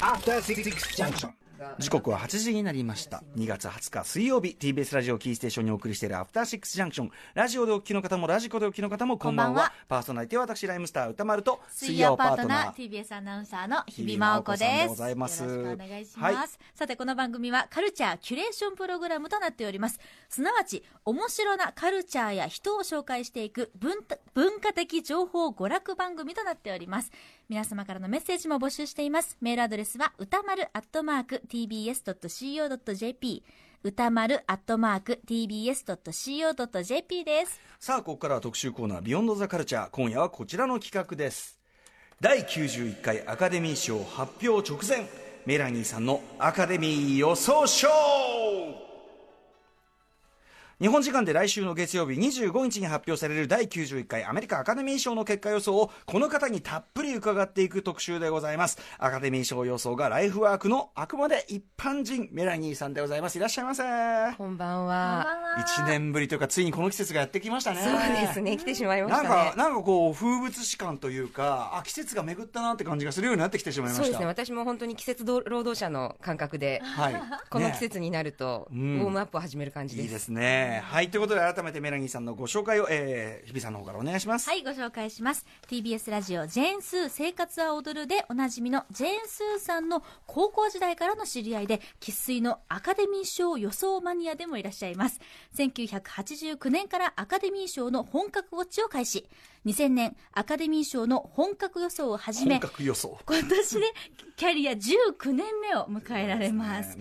After Six Junction. 時刻は8時になりました。2月20日水曜日 TBS ラジオキーステーションにお送りしているアフターシックスジャンクションラジオでお聞きの方もラジコでお聞きの方もこんばんは。こんばんは。パーソナリティは私ライムスター歌丸と水曜パートナー TBS アナウンサーの日比真央子です。ございます。よろしくお願いします、はい。さてこの番組はカルチャーキュレーションプログラムとなっております。すなわち面白なカルチャーや人を紹介していく文化文化的情報娯楽番組となっております皆様からのメッセージも募集しています。メールアドレスは歌丸アットマーク tbs.co.jp 歌丸アットマーク tbs.co.jp です。さあここからは特集コーナービヨンドザカルチャー。今夜はこちらの企画です。第91回アカデミー賞発表直前。メラニーさんのアカデミー予想ショー。日本時間で来週の月曜日25日に発表される第91回アメリカアカデミー賞の結果予想をこの方にたっぷり伺っていく特集でございますアカデミー賞予想がライフワークのあくまで一般人メラニーさんでございますいらっしゃいませこんばんは。1年ぶりというかついにこの季節がやってきましたねそうですね、来てしまいましたね。なんか、なんかこう、風物詩感というか、あ、季節が巡ったなって感じがするようになってきてしまいました。そうですね、私も本当に季節労働者の感覚で、はい。このね季節になると、ウんォームアップを始める感じです。いいですね。はい。ということで、改めてメラニーさんのご紹介を、えー、日比さんの方からお願いします。はい、ご紹介します。TBS ラジオ、ジェーンスー生活は踊るでおなじみのジェーンスーさんの高校時代からの知り合いで、生粋のアカデミー賞予想マニアでもいらっしゃいます。1989年からアカデミー賞の本格ウォッチを開始。2000年、アカデミー賞の本格予想を始め本、格予想。今年でキャリア19年目を迎えられます。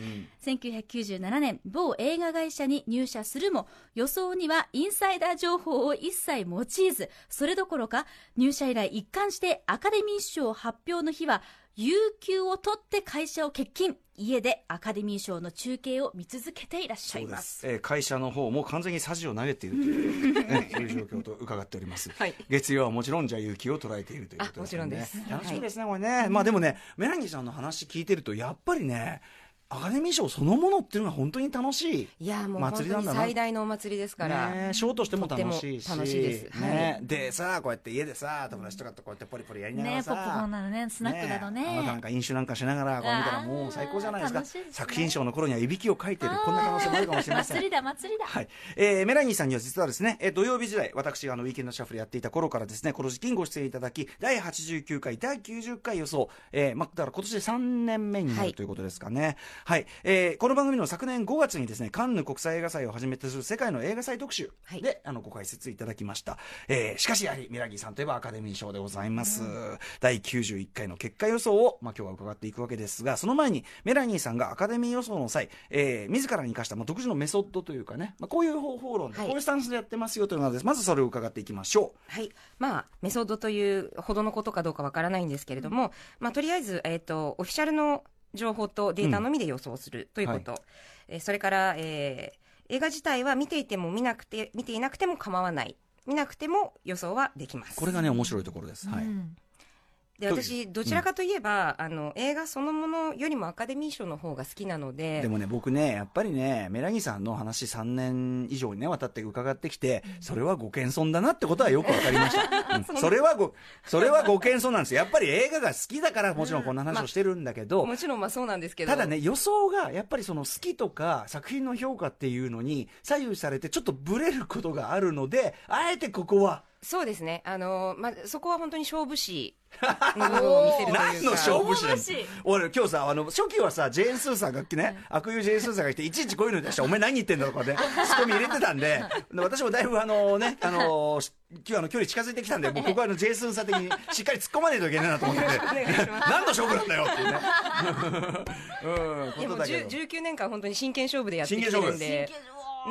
1997年、某映画会社に入社するも、予想にはインサイダー情報を一切用いず、それどころか、入社以来一貫してアカデミー賞発表の日は、有給を取って会社を欠勤。家でアカデミー賞の中継を見続けていらっしゃいます。えー会社の方も完全に舵を投げているという、ね、いう状況と伺っております、はい。月曜はもちろんじゃあ勇気を捉えているということですよね。あもちろんです。楽しみですね、これね、まあでもねメラニーさんの話聞いてるとやっぱりねアカデミー賞そのものっていうのが本当に楽しいいや、もう祭りなんだな最大のお祭りですから。ね、ショーとしても楽しいし楽しいですねはいでさこうやって家でさ友達とかとこうやってポリポリやりながらねポップコーンさ、なのね、スナックだとね。あなんか飲酒なんかしながらこう見たらもう最高じゃないですかね作品賞の頃にはいびきをかいているこんな可能性もあるかもしれません祭りだ、祭りだ。はい。えー、メラニーさんには実はですね、えー土曜日時代、私があの、ウィーケンドシャッフルやっていた頃からですね、この時期にご出演いただき、第89回、第90回予想、えー、まあ、だから今年で3年目になはいるということですかね。はい。えー、この番組の昨年5月にですね、カンヌ国際映画祭をはじめとする世界の映画祭特集はいで、あの、ご解説いただきました。えー、しかしやはり、メラニーさんといえばアカデミー賞でございます。第91回の結果予想を、まあ、今日は伺っていくわけですが、その前に、メラニーさんがアカデミー予想の際、えー、自らに生かした、まあ、独自のメソッドというかね、まあ、こういう方法論で、はいこういうスタンスでやってますよというのです。まずそれを伺っていきましょはい。まあ、メソッドというほどのことかどうかわからないんですけれども、まあ、とりあえず、えっ、と、オフィシャルの情報とデータのみで予想するということ。えーそれから、えー映画自体は見ていても見なくて、見ていなくても構わない。見なくても予想はできます。う。これがね、面白いところです。はい。うんで、私、どちらかといえば、あの、映画そのものよりもアカデミー賞の方が好きなので、でもね、僕ね、やっぱりね、メラニーさんの話3年以上にね、わたって伺ってきて、それはご謙遜だなってことはよくわかりました。うん。それはご、それはご謙遜なんですよ。やっぱり映画が好きだからもちろんこんな話をしてるんだけど、もちろんまあそうなんですけど、ただね、予想がやっぱりその好きとか作品の評価っていうのに左右されてちょっとブレることがあるので、あえてここは、そうですね。あの、まあ、そこは本当に勝負師 の部分を見せるというか。何の勝負師俺今日さ、あの、初期はさ、ジェーン・スーさんが来てね、悪友ジェーン・スーさんが来て、いちいちこういうのに出して、お前何言ってんだろうかね、ツッコミ入れてたんで、で私もだいぶあのね、あの、し今日あの距離近づいてきたんで、もうここはあのジェイソンさ的にしっかり突っ込まないといけないなと思って何の勝負なんだよっていうね。うん、こでもとだけど。10 19年間本当に真剣勝負でやってきて真剣勝負るんで、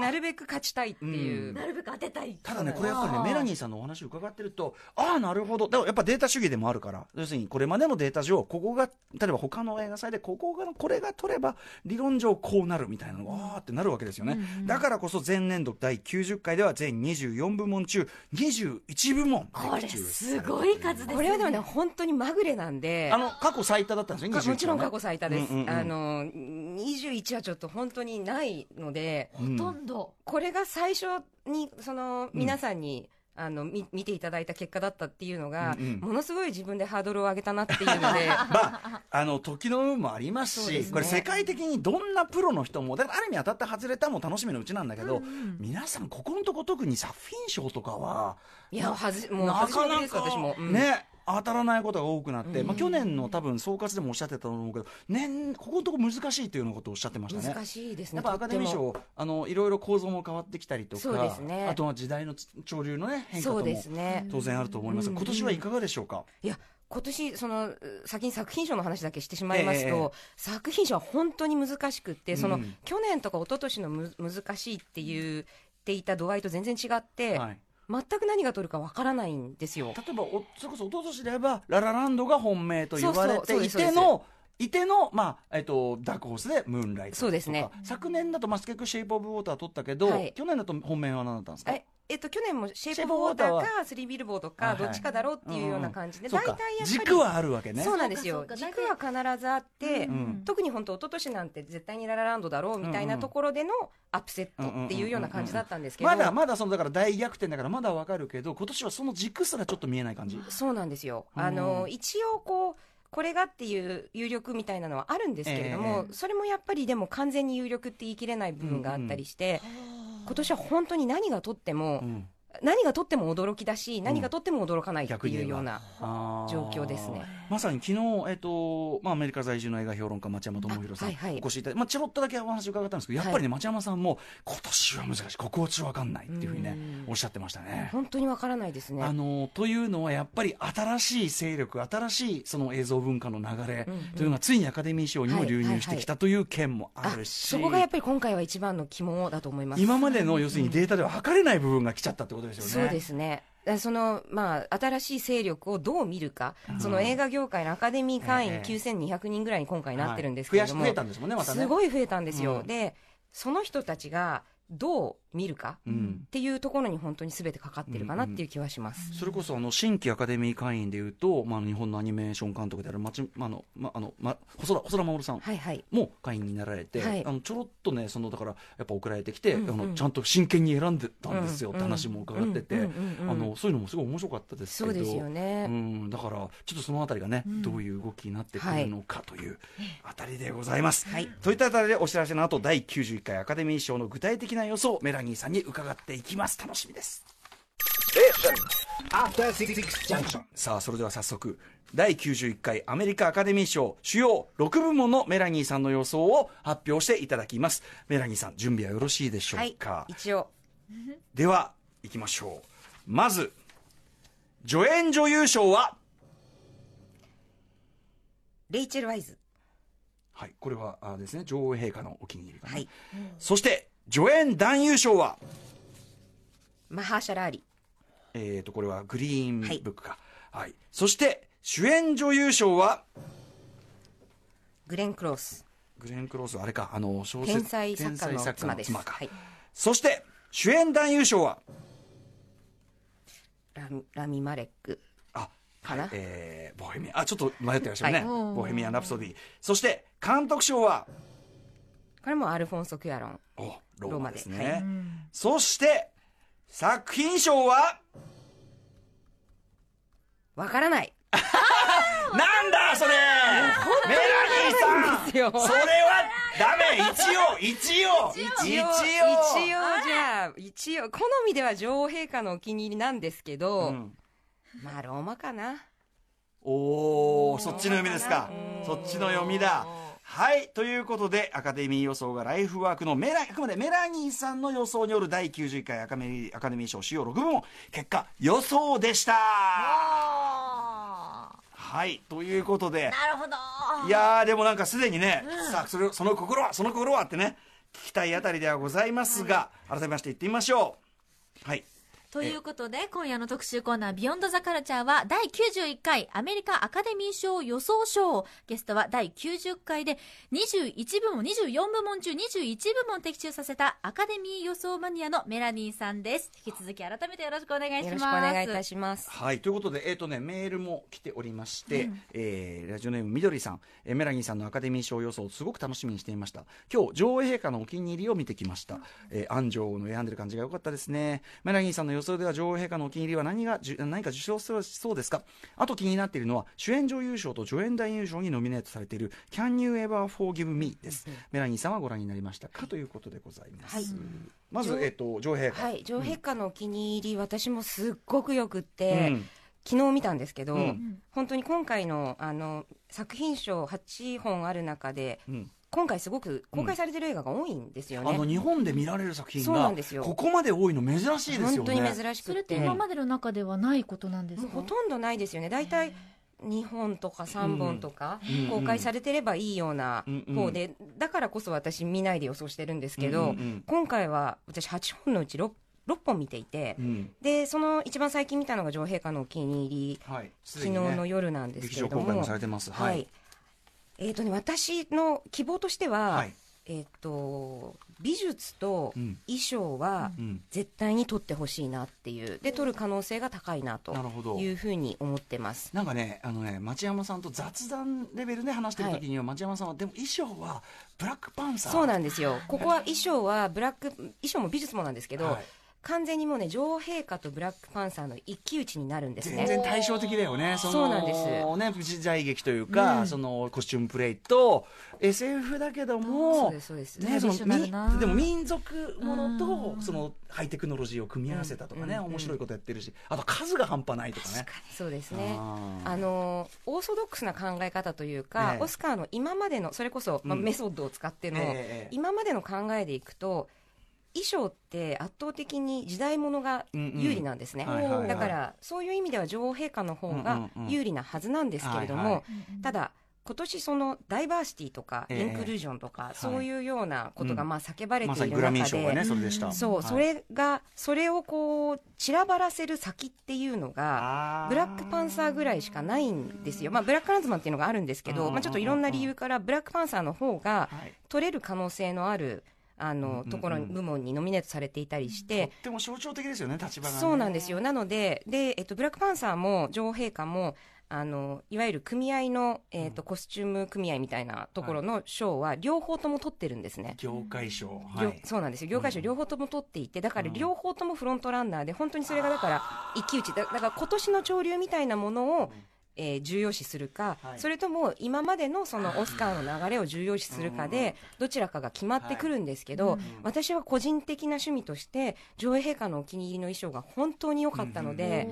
なるべく勝ちたいっていう。なるべく当てたい。ただね、これやっぱりね、メラニーさんのお話を伺ってると、ああ、なるほど。だからやっぱデータ主義でもあるから、要するにこれまでのデータ上、ここが、例えば他の映画祭で、ここが、これが取れば、理論上こうなるみたいなのが、わーってなるわけですよね。だからこそ前年度第90回では全24部門中、21部門。これすごい数ですね。これはでもね、本当にまぐれなんで、あの、過去最多だったんですよ、21はねもちろん過去最多です。うんうんうんあの、21はちょっと本当にないので、ほとんど。これが最初に、その、皆さんに、あの、み見ていただいた結果だったっていうのが、うんうん。ものすごい自分でハードルを上げたなっていうので、まあ、あの時の運もありますし、ね。これ世界的にどんなプロの人もだからある意味当たった外れたも楽しみのうちなんだけど、皆さんここのとこ特にサフィン賞とかはいやはずもうなかなか私も、うん。ね当たらないことが多くなって、うん。まあ、去年の多分総括でもおっしゃってたと思うけど年ここのとこ難しいというようなことをおっしゃってましたね。難しいですね。やっぱアカデミー賞あのいろいろ構造も変わってきたりとかそうですね。あとは時代の潮流のね変化とも当然あると思いますが、うん。今年はいかがでしょうか、いや今年そのう先に作品賞の話だけしてしまいますと、ええ作品賞は本当に難しくって、そのうん去年とか一昨年のむ難しいっていうっていた度合いと全然違って、はい、全く何が取るかわからないんですよ。例えばおそれこそ一昨年であればララランドが本命と言われていてのいての、まあえっと、ダークホースでムーンライトとか。そうですね。昨年だと、まあ、結局シェイプ・オブ・ウォーター取ったけど、はい。去年だと本命は何だったんですか？ええっと、去年もシェイプウォーターかスリービルボードかどっちかだろうっていうような感じで、大体やっぱり軸はあるわけね。そうなんですよ。軸は必ずあって、うん特に本当一昨年なんて絶対にララランドだろうみたいなところでのアップセットっていうような感じだったんですけど、まだまだそのだから大逆転だからまだわかるけど今年はその軸すらちょっと見えない感じ。そうなんですよ。うん。あの一応こうこれがっていう有力みたいなのはあるんですけれども、ええそれもやっぱりでも完全に有力って言い切れない部分があったりして、今年は本当に何がとっても、何がとっても驚きだし、何がとっても驚かないっていうような状況ですね。まさに昨日、えっとまあ、アメリカ在住の映画評論家町山智博さん、お越しいただいて、まあ、ちょろっとだけお話伺ったんですけど、やっぱりね、町山さんも今年は難しい。ここはちょっと分かんないっていうふうにねうん。おっしゃってましたね。本当にわからないですね。あのというのはやっぱり新しい勢力新しいその映像文化の流れうんうん。というのがついにアカデミー賞にもはい流入してきたという件もああるし、そこがやっぱり今回は一番の肝だと思います。今までの要するにデータでは測れない部分が来ちゃったってことですよね。そうですね。えそのまあ、新しい勢力をどう見るか、その映画業界のアカデミー会員ええ。9200人ぐらいに今回なってるんですけれども、はい。増やし増えたんですもんねまたね。すごい増えたんですよ、うん。でその人たちがどう見るか？うん。っていうところに本当に全てかかってるかなっていう気はします。それこそあの新規アカデミー会員でいうと、まあ、日本のアニメーション監督である町、まああのまあのま、細田細田守さんはいはい。も会員になられて、はい。あのちょろっとねそのだからやっぱ送られてきて、うんうん。あのちゃんと真剣に選んでたんですよ、うんって話も伺ってて、そういうのもすごい面白かったですけどそうですよね。うん、だからちょっとそのあたりがね、ん。どういう動きになってくるのかというあたりでございます。はい。といったあたりでお知らせの後第91回アカデミー賞の具体的な予想メラニーさんに伺っていきます楽しみです.さあそれでは早速第91回アメリカアカデミー賞主要6部門のメラニーさんの予想を発表していただきますメラニーさん準備はよろしいでしょはいうか、。一応。では行きましょうまず助演女優賞は？レイチェル・ワイズ。はいこれはあですね女王陛下のお気に入りかな、はい。そして助演男優賞は？マハーシャラ・アリ。えー、とこれはグリーンブックか、はい。そして主演女優賞は？グレン・クロース。グレン・クロースあれか。あの小説天才作家の妻です。か、はい。そして主演男優賞は？ラミラミ・マレック。あかな？えー、ボヘミア。ンあちょっと迷ってらっしゃるね、はい。ボヘミアン・ラプソディ。そして監督賞は？これもアルフォンソ・クヤロン。おローマですね、はい。そして作品賞は？わからない。なんだそれ！メラニーさん！ですよ。それはダメ。一応一応。一応、一応。じゃあ、一応、好みでは女王陛下のお気に入りなんですけど、うん。まあ、ローマかな。おおそっちの読みですか。うん。そっちの読みだはいということでアカデミー予想がライフワークのメラあくまでメラニーさんの予想による第91回アカメアカデミー賞主要6部門結果予想でした。はいということでなるほどいやーでもなんかすでにね、さあそれをその心はその心はってね聞きたいあたりではございますが、改めまして言ってみましょう。はいということで、今夜の特集コーナー、ビヨンドザカルチャーは、第91回アメリカアカデミー賞予想賞。ゲストは第90回で、21部門、24部門中21部門的中させたアカデミー予想マニアのメラニーさんです。引き続き改めてよろしくお願いします。よろしくお願いいたします。はいということで、えーとね、メールも来ておりまして、えーラジオネームみどりさん、えーメラニーさんのアカデミー賞予想をすごく楽しみにしていました今日女王陛下のお気に入りを見てきました、えー、安城の選んでる感じが良かったですねメラニーさんの予想それでは女王陛下のお気に入りは何が何か受賞しそうですか？あと気になっているのは主演女優賞と助演男優賞にノミネートされている「Can You Ever Forgive Me」です、メラニーさんはご覧になりましたか？ということでございます、はい。まず、女えっと、女王陛下、はい、女王陛下のお気に入り、私もすっごくよくって、うん。昨日見たんですけど、うん。本当に今回のあの作品賞8本ある中で、うん今回すごく公開されてる映画が多いんですよね。あの日本で見られる作品そうながんですよ。ここまで多いの珍しいですよね。本当に珍しくっ。それってて今までの中ではないことなんですか？もうほとんどないですよね。大体2本とか3本とかうん。公開されてればいいようなうん。方で、だからこそ私見ないで予想してるんですけど、うんうんうん。今回は私8本のうち 6, 6本見ていて、うん。で、その一番最近見たのが女王陛下のお気に入り、はい、昨日の夜なんですけれども。劇場公開もされてます。はい。はいえっ、とね、私の希望としては、はい。えっ、と、美術とうん。衣装はうん。絶対に撮ってほしいなっていう、で、撮る可能性が高いなというふうに思ってます。なんかね、あのね、町山さんと雑談レベルで話してる時には、町山さんは、でも衣装は、ブラックパンサー。そうなんですよ。ここは衣装はブラック、衣装も美術もなんですけど、はい完全にもうね、女王陛下とブラックパンサーの一騎打ちになるんですね。全然対照的だよね。のそうなんです。ね、時代劇というか、うん。そのコスチュームプレイと、SF だけども、そうです、そうです。ね、そのでも民族ものうん。とそのハイテクノロジーを組み合わせたとかね、うん面白いことやってるしあと数が半端ないとかね。そうですね。あのオーソドックスな考え方というか、ええ。オスカーの今までのそれこそ、まあ、うん。メソッドを使っての、ええ。今までの考えでいくと衣装って圧倒的に時代物が有利なんですね、だからそういう意味では女王陛下の方うんが有利なはずなんですけれども、ただ今年そのダイバーシティとかええ。インクルージョンとか、い。そういうようなことがまあ叫ばれている中で、そう、はい。それがそれをこう散らばらせる先っていうのがブラックパンサーぐらいしかないんですよ、まあ、ブラックランズマンっていうのがあるんですけど、まあ、ちょっといろんな理由から、ブラックパンサーの方がはい。取れる可能性のあるあうんうんうん。のところに、部門にノミネートされていたりしとて、っても象徴的ですよね立場がね。そうなんですよ、なので、でえっと、ブラックパンサーも女王陛下も、あのいわゆる組合の、えっとコスチューム組合みたいなところの賞は、両方とも取ってるんですね。業界賞。業はい。そうなんですよ。業界賞両方とも取っていてだから両方ともフロントランナーで本当にそれがだから一騎打ち。だだから今年の潮流みたいなものを、えー重要視するか、はい。それとも今までのそのオスカーの流れを重要視するかでどちらかが決まってくるんですけど、私は個人的な趣味として女王陛下のお気に入りの衣装が本当に良かったので、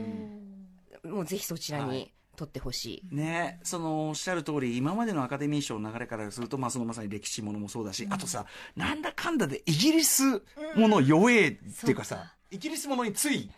もうぜひそちらはい。ってほしい。ねそのおっしゃる通り今までのアカデミー賞の流れからすると、まあ、そのまさに歴史ものもそうだし、あとさなんだかんだでイギリスもの弱えっていうかさ、イギリスものについ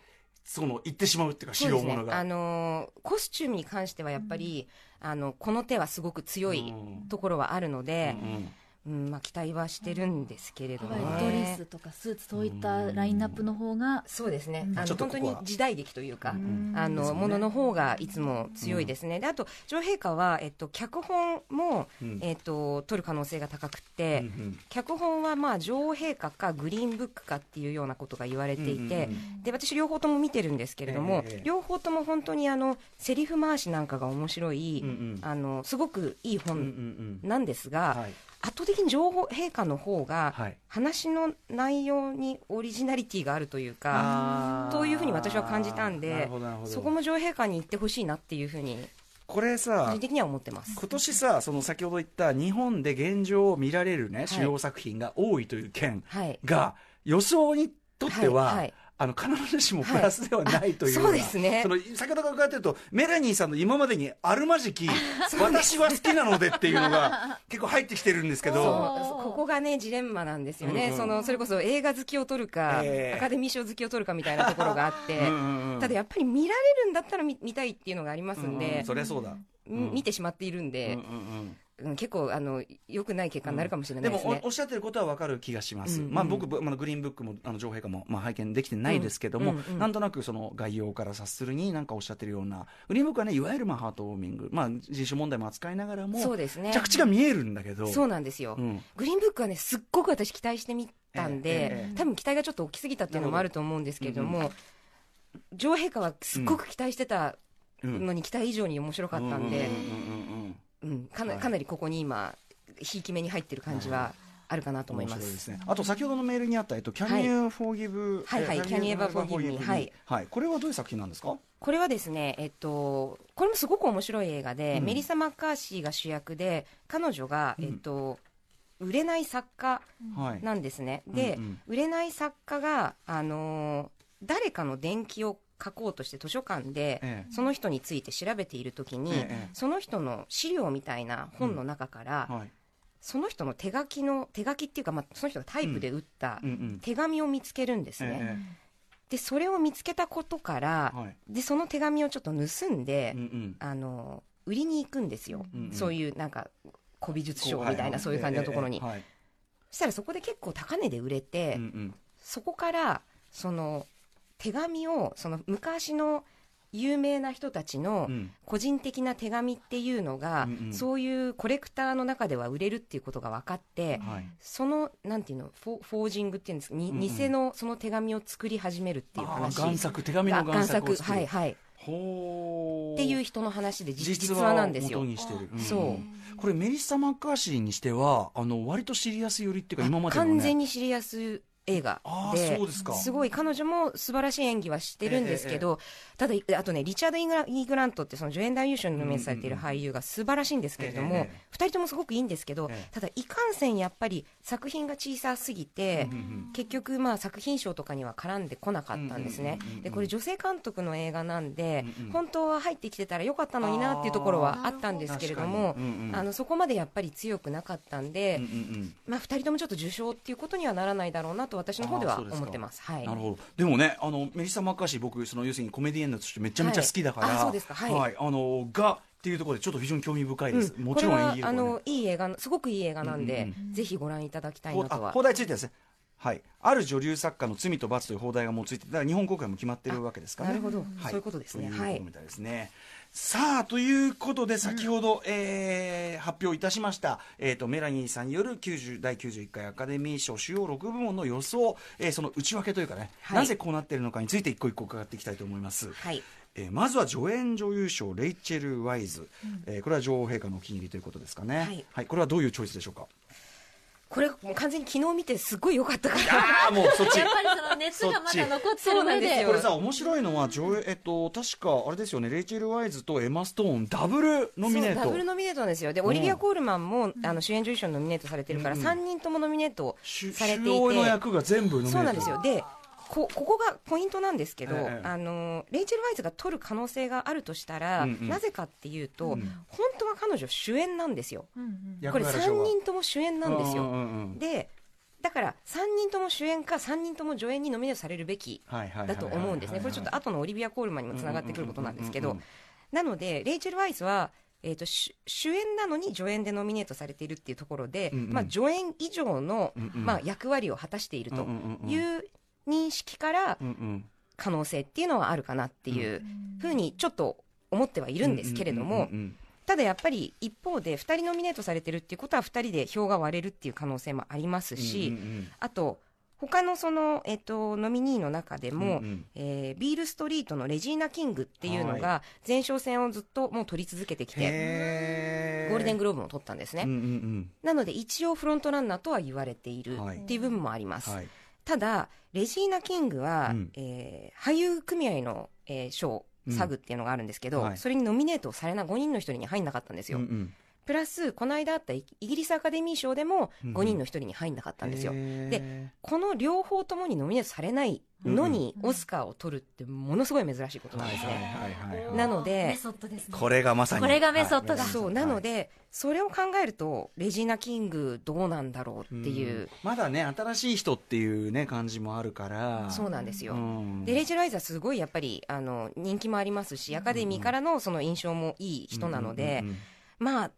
その言ってしまうっていうかそうですね。仕様もの。が、あのーコスチュームに関してはやっぱり、あの、この手はすごく強いうん。ところはあるので、うんうんうん、まあ期待はしてるんですけれどい。もドレねス。とかスーツそういったラインナップの方がそうですね。うん。あの、ちょっとここは。本当に時代劇というか、ん。あの、ものの方がいつも強いですね。で、あと、女王陛下は、えっと、脚本も、うん。えっと、取る可能性が高くて、うんうん。脚本はまあ女王陛下かグリーンブックかっていうようなことが言われていて、うんうんで私両方とも見てるんですけれども、ええ両方とも本当にあのセリフ回しなんかが面白い、うんうん。あのすごくいいうんうん本なんですが、はい圧倒的に女王陛下の方がはい。話の内容にオリジナリティがあるというか、というふうに私は感じたんなでそこも女王陛下に言ってほしいなっていうふうにこれ個さ人的には思ってます。今年さその先ほど言った日本で現状を見られるね、主要作品が多いという件はい。が予想にとっては、はいはいあの必ずしもプラスではないというはいあそうですね。その先ほどから伺ってるとメラニーさんの今までにあるまじき私は好きなのでっていうのが 結構入ってきてるんですけど。ここがねジレンマなんですよね、うんうんそのそれこそ映画好きを取るか、ええ。アカデミー賞好きを取るかみたいなところがあって、うんただやっぱり見られるんだったら見見たいっていうのがありますんうんでうん、そりゃそうだ、うん。見てしまっているんで、うんうんうん結構あの良くない結果になるかもしれなでもいですね。おおっしゃってることは分かる気がします、うん。うんまあ、僕、まあ、グリーンブックもあの上陛下も、まあ、拝見できてないですけども、うんうん。うんなんとなくその概要から察するになんかおっしゃってるようなグリーンブックはねいわゆるまあハートウォーミング、まあ、人種問題も扱いながらもそうですね。着地が見えるんだけど。そうなんですよ。うん。グリーンブックはね、すっごく私期待してみたんええで、ええ多分期待がちょっと大きすぎたっていうのもあると思うんですけれども、女王陛下はすっごく期待してたうん。のに期待以上に面白かったんでうん、うんうんうんうんかなはいかなりここに今、ひいき目に入ってる感じはあるかなと思います。すね。あと先ほどのメールにあった、えっと、Can you forgive? はいはいえ Can you ever forgive？はい。はい。これはどういう作品なんですか？これはですね、えっと、これもすごく面白い映画で、うんメリサ・マッカーシーが主役で、彼女が、うんえっと、売れない作家はい。なんですね。で、うんうん売れない作家が、あのー誰かの伝記を書こうとして図書館で、ええその人について調べているときに、ええその人の資料みたいな本の中から、はい。その人の手書きの、手書きっていうか、まあ、その人がタイプで打った。手紙を見つけるんですね。えで、それを見つけたことから。で、その手紙をちょっと盗んで。あの、売りに行くんですよ。そういうなんか、古美術商みたいな、そういう感じのところに。そしたらそこで結構高値で売れて。そこから、その、手紙を、その昔の有名な人たちのうん個人的な手紙っていうのが、うんうんそういうコレクターの中では売れるっていうことが分かって、はい。その、なんていうの、フォフォージングっていうんですか、にうんうん偽のその手紙を作り始めるっていうあ話。ー贋作、手紙の作。はいはい。っていう人の話で、実話なんですよ元。にしてる。んそうこれメリッサ・マッカーシーにしては、あの、割とシリアス寄りっていうか、今までのね。完全にシリアス映画あですごい彼女も素晴らしい演技はしてるんですけど、ただあとねリチャード・イーグラントってその助演男優賞にノミネートされている俳優が素晴らしいんですけれども、ええええ二人ともすごくいいんですけど、ええ。ただいかんせんやっぱり作品が小さすぎて、結局まあ作品賞とかには絡んでこなかったんですね。でこれ女性監督の映画なんで、本当は入ってきてたらよかったのになっていうところはあったんですけれどもあのそこまでやっぱり強くなかったんで、まあ、2人ともちょっと受賞っていうことにはならないだろうなと私の方では思ってます。はい。なるほど。でもねあのメリッサ・マッカーシー僕その要するにコメディエンヌとしてめちゃめちゃ好きだから、はいあそうですか。はい。あのがっていうところでちょっと非常に興味深いです、うん。もちろんね。あのいい映画すごくいい映画なんで、うんぜひご覧いただきたいほなとは。あ放題ついてですね。はい、ある女流作家の罪と罰という放題がもうついててだから日本公開も決まってるわけですからねなるほど、はい。そういうことですね。というはいことみたいですね。さあということで先ほど、えー発表いたしました、えー、とメラニーさんによる90第91回アカデミー賞主要6部門の予想、えーその内訳というかね、はい。なぜこうなっているのかについて一個一個伺っていきたいと思います。はい。えーまずは助演女優賞レイチェル・ワイズ、えーこれは女王陛下のお気に入りということですかね、はいこれはどういうチョイスでしょうか？これもう完全に昨日見てすごい良かったから。ああもうそっち。やっぱりその熱がまだ残ってる上で。なんです。よこれさ面白いのは上映えっと確かあれですよね。レイチェル・ワイズとエマ・ストーンダブルノミネート。そうダブルノミネートなんですよ。で、うん。オリビア・コールマンもあの主演女優賞にノミネートされてるから、うん。3人ともノミネート主されてい主要のて役が全部ノミネート。そうなんですよ。でこここがポイントなんですけど、ええあのレイチェル・ワイズが取る可能性があるとしたら、うんうん。なぜかっていうと、うん。本当は彼女主演なんですよ。役これ3柄上は。人とも主演なんですよ、うんうんうんでだから3人とも主演か3人とも助演にノミネートされるべきだと思うんですね、これちょっと後のオリビア・コールマンにもつながってくることなんですけど。うんうんうん、なので、レイチェル・ワイズは、えー、と主主演なのに助演でノミネートされているっていうところで、うんうん。まあ、助演以上の、うんうん。まあ、役割を果たしているとうんうんうん。いう認識から可能性っていうのはあるかなっていうふうにちょっと思ってはいるんですけれどもただやっぱり一方で2人ノミネートされてるっていうことは2人で票が割れるっていう可能性もありますし、あと他のその、えっと、ノミニーの中でも、うんうん。えービールストリートのレジーナ・キングっていうのはが前哨戦をずっともう取り続けてきてゴールデングローブも取ったんですね、なので一応フロントランナーとは言われているはい。っていう部分もあります、うんはいただレジーナ・キングは、うん。えー俳優組合の、えー賞サグっていうのがあるんですけど、はい。それにノミネートされな5人の一人に入んなかったんですよ、うんうんプラスこの間あったイイギリスアカデミー賞でもうん5人の一人に入んなかったんですよ、へー。でこの両方ともにノミネートされないのにオスカーを取るってものすごい珍しいことなんですね、はいはいはいはいなのでメソッドですね。これがまさに。これがメソッドだ。はい。そうなのでそれを考えるとレジーナ・キングどうなんだろうっていう、ん。まだね新しい人っていうね感じもあるから。そうなんですよ、うん。でレイチェル・アイザーすごいやっぱりあの人気もありますしアカデミーからのその印象もいい人なので、うんうんうんまあ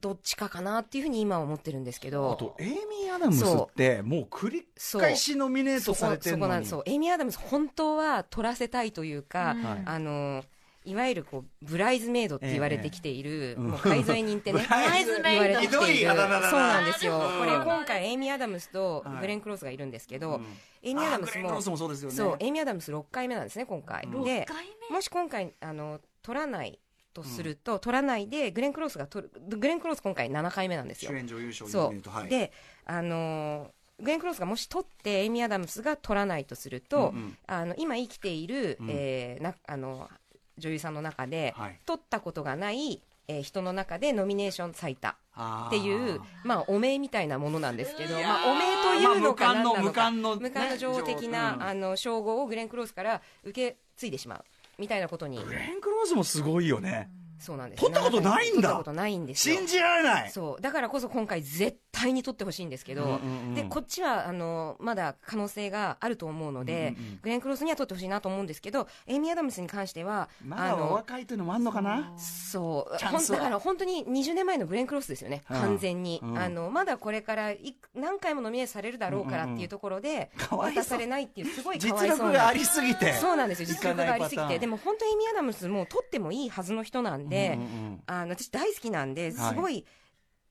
どっちかかなっていうふうに今は思ってるんですけどあとエイミー・アダムスってもう繰り返しノミネートされてるのに。そうエイミー・アダムス本当は取らせたいというか、うんはい。あのいわゆるこうブライズメイドって言われてきている、ええ。もう介添え人ってね ブライズメイド言われてきている。そうなんですよ。うん。これ今回エイミー・アダムスとはい。グレン・クロースがいるんですけど、うん。エイミー・アダムスもスもそうね。そうエイミー・アダムス6回目なんですね今回、うん。で6回もし今回あの取らないとすると、取らないで、グレン・クロースが取る、グレン・クロース今回7回目なんですよ。主。演女優賞そにと、はい、う。で、あのーグレン・クロースがもし取って、エイミー・アダムスが取らないとすると、うんうん。あの今生きている、うん。えーなあの女優さんの中で、はい。取ったことがない、えー人の中でノミネーション最多っていう、まあ、お名みたいなものなんですけど、まあ、お名というのかまあ何なのか、無冠の無冠の女王的な、ねあの称号をグレン・クロースから受け継いでしまうみたいなことに。グレン・クロースもすごいよね、そうなんです。取ったことないんだ。取ったことないんですよ。信じられない。そう。だからこそ今回絶対に取ってほしいんですけど、うんうんうん。でこっちはあのまだ可能性があると思うので、うんうんうん。グレン・クロースには取ってほしいなと思うんですけどエイミー・アダムスに関してはまだお若いというのもあんのかな？そう。ほんだから本当に20年前のグレン・クロースですよね、うん。完全に、うん。あのまだこれからいく何回もノミネートされるだろうからっていうところで、かわいそう。渡されないっていうすごいかわいそうな。力がありすぎて。そうなんですよ実力がありすぎて。でも本当にエイミー・アダムスも取ってもいいはずの人なんで、うんうんうん。あの私大好きなんではい。すごい、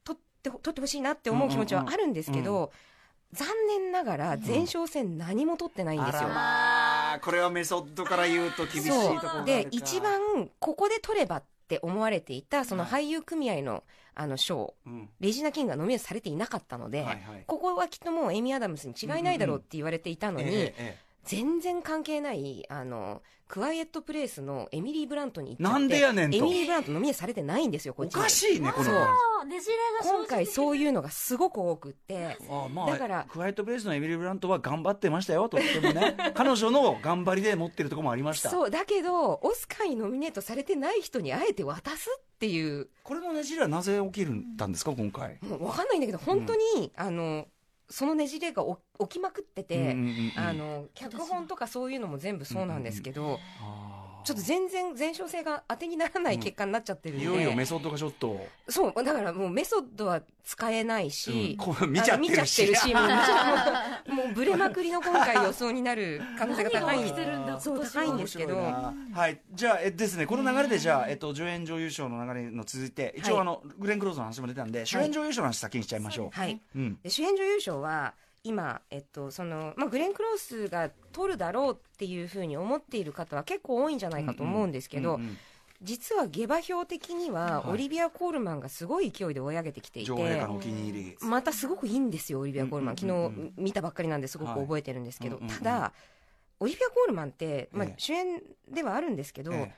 取ってほ取ってほしいなって思う気持ちはあるんですけど、残念ながら前哨戦何も取ってないんですよ。あらまあこれはメソッドから言うと厳しいところで一番ここで取ればって思われていたその俳優組合のあの賞うん。レジナ・キングがノミネートされていなかったので、はいはい。ここはきっともうエイミー・アダムスに違いないだろうって言われていたのに、全然関係ないあのクワイエットプレイスのエミリー・ブラントに行っちゃってなんでやねんと。エミリー・ブラントノミネートされてないんですよこっちおかしいねこのねじれが今回そうういうのがすごく多くってあまあ、だからクワイエットプレイスのエミリー・ブラントは頑張ってましたよとってもね 彼女の頑張りで持ってるところもありました。そうだけどオスカーにノミネートされてない人にあえて渡すっていう。これのねじれはなぜ起きるんだんですか今回。もう分かんないんだけど本当に、あのそのねじれがお起きまくってて、あの脚本とかそういうのも全部そうなんですけど、ちょっと全然前哨戦が当てにならない結果になっちゃってるんで、いよいよメソッドがちょっと、そう。だからもうメソッドは使えないし、うん。こう見ちゃってる。しあの見ちゃってるし もう見ちゃもうまくりの今回予想になる可能性が高い。何が起きてるんだそう高いんですけど。はい。じゃあえですねこの流れでじゃあ、えっと、助演女優賞の流れの続いて一応、はい。あのグレン・クローズの話も出たんで主演女優賞の話先にしちゃいましょう、はい。うん。で主演女優賞は今、えっとそのまあ、グレン・クロースが取るだろうっていうふうに思っている方は結構多いんじゃないかと思うんですけど、うんうん実は下馬評的には、はい。オリビア・コールマンがすごい勢いで追い上げてきていてまたすごくいいんですよオリビア・コールマン、うんうんうんうん。昨日見たばっかりなんですごく覚えてるんですけど、ただオリビア・コールマンって、まあええ、主演ではあるんですけど、え